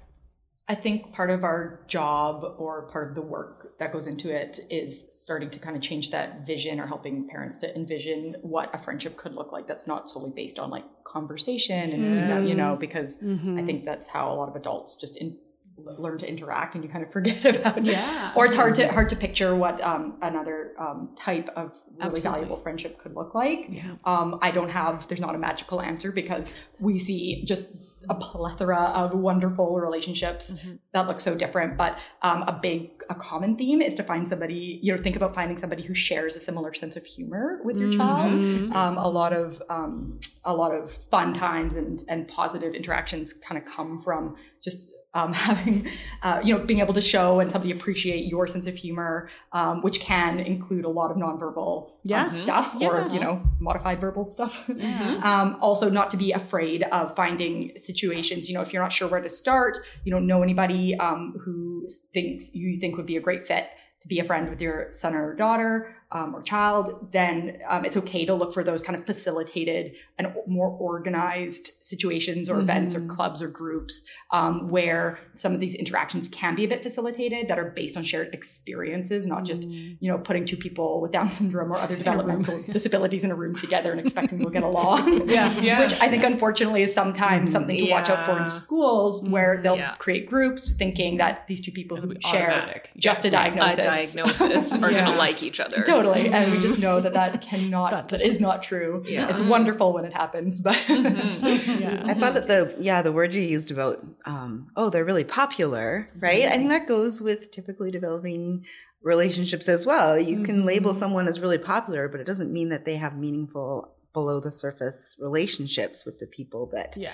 I think part of our job or part of the work that goes into it is starting to kind of change that vision or helping parents to envision what a friendship could look like that's not solely based on like conversation and down, mm. you know, because I mm-hmm. think that's how a lot of adults just in, learn to interact and you kind of forget (laughs) about Yeah. or it's hard to hard to picture what um, another um, type of really valuable friendship could look like. Um, I don't have there's not a magical answer because we see just a plethora of wonderful relationships that look so different. But um, a big a common theme is to find somebody you know think about finding somebody who shares a similar sense of humor with your child. Um, a lot of um, a lot of fun times and and positive interactions kind of come from just um, (laughs) having, uh, you know, being able to show and somebody appreciate your sense of humor, um, which can include a lot of nonverbal um, Yeah. stuff or, you know, modified verbal stuff. (laughs) um, also, not to be afraid of finding situations, you know, if you're not sure where to start, you don't know anybody um, who thinks you think would be a great fit to be a friend with your son or daughter um, or child, then um, it's okay to look for those kind of facilitated and more organized situations or events or clubs or groups um, where some of these interactions can be a bit facilitated that are based on shared experiences, not just you know putting two people with Down syndrome or other (laughs) developmental disabilities in a room together and expecting we'll get along. (laughs) Yeah. (laughs) Yeah. Which I think unfortunately is sometimes something to watch out for in schools where they'll Yeah. create groups thinking that these two people who share automatic. just a a diagnosis. diagnosis are Yeah. gonna like each other. Totally, and we just know that that (laughs) cannot, That that is not true. Yeah. It's wonderful when it happens, but mm-hmm. (laughs) Yeah. I thought that the yeah the word you used about um, oh they're really popular right I think that goes with typically developing relationships as well. You can label mm-hmm. someone as really popular, but it doesn't mean that they have meaningful below the surface relationships with the people that Yeah.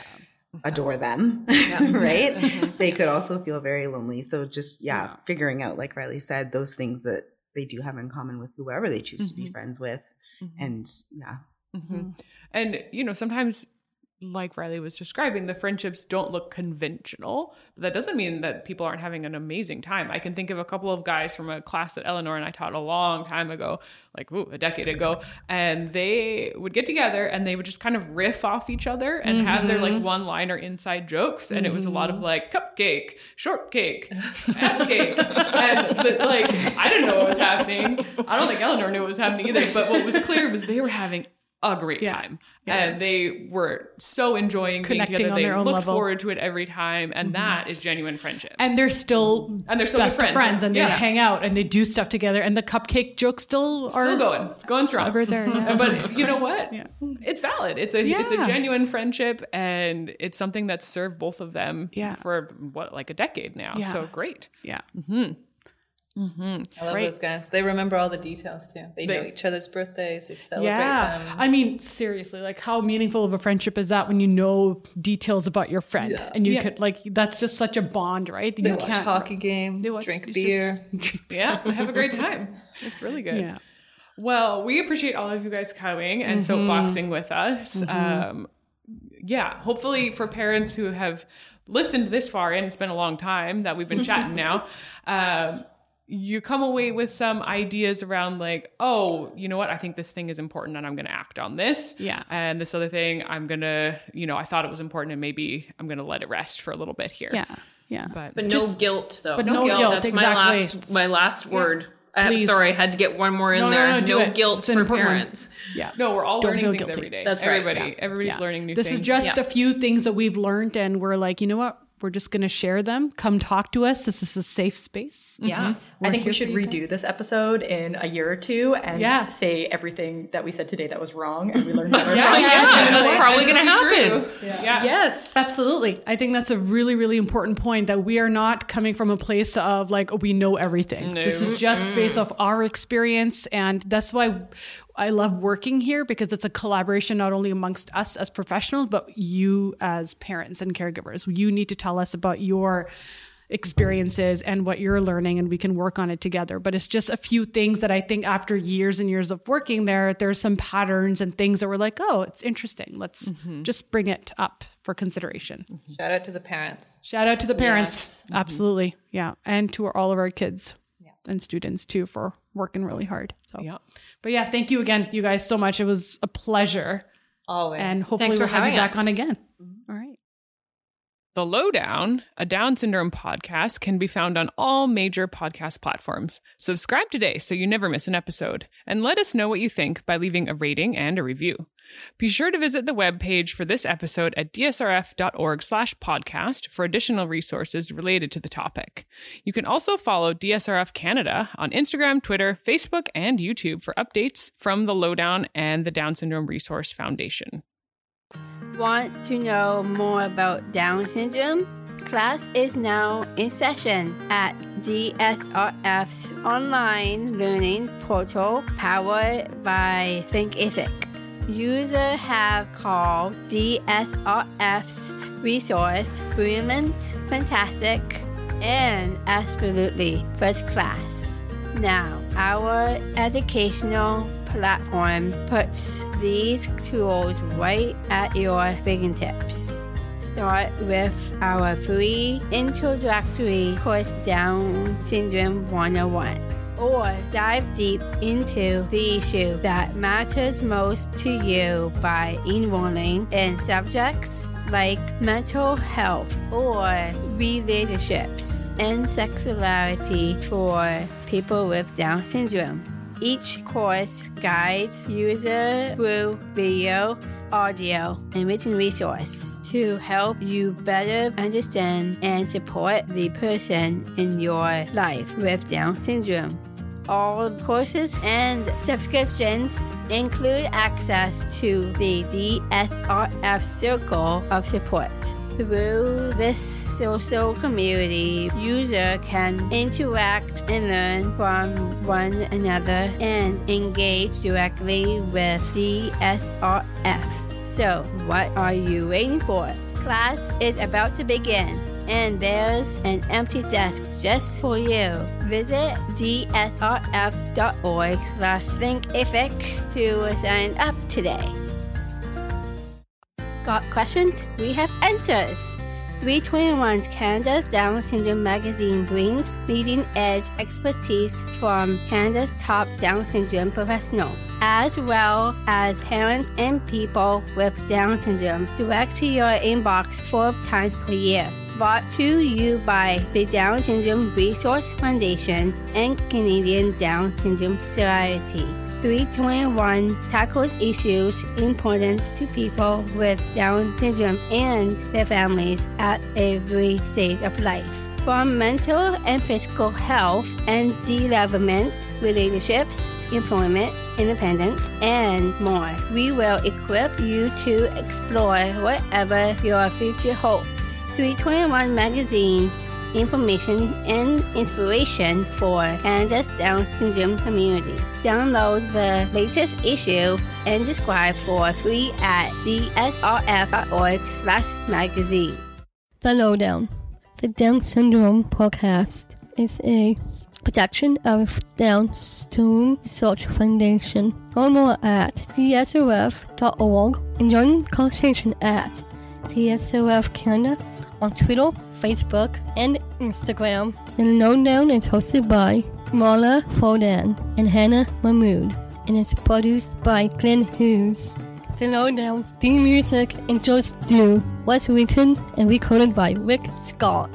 adore them, (laughs) right? Mm-hmm. They could also feel very lonely. So just yeah, figuring out like Riley said those things that they do have in common with whoever they choose to be mm-hmm. friends with, mm-hmm. and yeah, Mhm. And you know, sometimes like Riley was describing, the friendships don't look conventional. But that doesn't mean that people aren't having an amazing time. I can think of a couple of guys from a class that Eleanor and I taught a long time ago, like ooh, a decade ago, and they would get together and they would just kind of riff off each other and have their like mm-hmm. one-liner inside jokes, and it was a lot of mm-hmm. like cupcake, shortcake, and (laughs) cake, and but, like I didn't know what was happening. I don't think Eleanor knew what was happening either. But what was clear was they were having a great Yeah. time. And they were so enjoying Connecting being together. on They their own looked level. forward to it every time. And mm-hmm. that is genuine friendship. And they're still And they're still best friends. friends and they hang out and they do stuff together and the cupcake jokes still are Still going, going strong. over there. (laughs) Yeah. But you know what? Yeah. It's valid. It's a it's a genuine friendship, and it's something that's served both of them Yeah. for what like a decade now. Yeah. So great. yeah. Mm-hmm. I love Right. those guys. They remember all the details too. They, know each other's birthdays. They celebrate Yeah. them. I mean, seriously, like how meaningful of a friendship is that when you know details about your friend and you Yeah. could like that's just such a bond, right? That they you watch can't hockey games, watch- drink it's beer. (laughs) Yeah, have a great time. (laughs) It's really good. Yeah. Well, we appreciate all of you guys coming and Mm-hmm. soapboxing with us. Um, yeah, hopefully for parents who have listened this far, and it's been a long time that we've been chatting now. (laughs) Um, you come away with some ideas around like, oh, you know what? I think this thing is important and I'm going to act on this. Yeah. And this other thing, I'm going to, you know, I thought it was important and maybe I'm going to let it rest for a little bit here. Yeah. Yeah. But, But no guilt, though. but no guilt, That's exactly. my last, my last word. I, Please. sorry, I had to get one more in No, no, there. no, No, do it. guilt It's for important one. parents. yeah. no, we're all Don't learning things guilty. every day. That's right, Everybody, yeah. everybody's Yeah. learning new this things. This is just Yeah. a few things that we've learned and we're like, you know what? We're just going to share them. Come talk to us. This is a safe space. Yeah. Mm-hmm. I think we should for you redo this episode in a year or two and Yeah. say everything that we said today that was wrong and we learned better. (laughs) Yeah, yeah, (laughs) that's probably gonna happen. Yeah. Yes. Absolutely. I think that's a really, really important point that we are not coming from a place of like, we know everything. This is just based off our experience. And that's why I love working here because it's a collaboration not only amongst us as professionals, but you as parents and caregivers. You need to tell us about your experiences and what you're learning and we can work on it together. But it's just a few things that i think after years and years of working there there's some patterns and things that we're like oh it's interesting. Let's mm-hmm. just bring it up for consideration. Mm-hmm. Shout out to the parents. shout out to the parents. Mm-hmm. Absolutely. Yeah. And to all of our kids and students too for working really hard. So, Yeah. but yeah, thank you again, you guys, so much. It was a pleasure, Always. and hopefully Thanks we'll have you having back us. on again. Mm-hmm. All right. The Lowdown, a Down syndrome podcast, can be found on all major podcast platforms. Subscribe today so you never miss an episode, and let us know what you think by leaving a rating and a review. Be sure to visit the webpage for this episode at dsrf.org slash podcast for additional resources related to the topic. You can also follow DSRF Canada on Instagram, Twitter, Facebook, and YouTube for updates from the Lowdown and the Down Syndrome Resource Foundation. Want to know more about Down syndrome? Class is now in session at DSRF's online learning portal powered by Thinkific. Users have called DSRF's resource brilliant, fantastic, and absolutely first class. Now, our educational platform puts these tools right at your fingertips. Start with our free introductory course Down Syndrome 101 or dive deep into the issue that matters most to you by enrolling in subjects like mental health or relationships and sexuality for people with Down syndrome. Each course guides user through video, audio, and written resource to help you better understand and support the person in your life with Down syndrome. All courses and subscriptions include access to the DSRF Circle of Support. Through this social community, user can interact and learn from one another and engage directly with DSRF. So, what are you waiting for? Class is about to begin, and there's an empty desk just for you. Visit dsrf.org slash thinkific to sign up today. Got questions? We have answers. 321's Canada's Down Syndrome magazine brings leading edge expertise from Canada's top Down syndrome professionals, as well as parents and people with Down syndrome, direct to your inbox four times per year. Brought to you by the Down Syndrome Resource Foundation and Canadian Down Syndrome Society. 321 tackles issues important to people with Down syndrome and their families at every stage of life. From mental and physical health and development, relationships, employment, independence, and more. We will equip you to explore whatever your future holds. 321 Magazine information and inspiration for Canada's Down syndrome community. Download the latest issue and subscribe for free at dsrf.org slash magazine. The Lowdown. The Down Syndrome Podcast is a production of Down Syndrome Resource Foundation. Learn more at dsrf.org and join the conversation at DSRF Canada on Twitter, Facebook, and Instagram. The Lowdown is hosted by Marla Fodan and Hannah Mahmood and is produced by Glenn Hughes. The Lowdown theme music and Just Do was written and recorded by Rick Scott.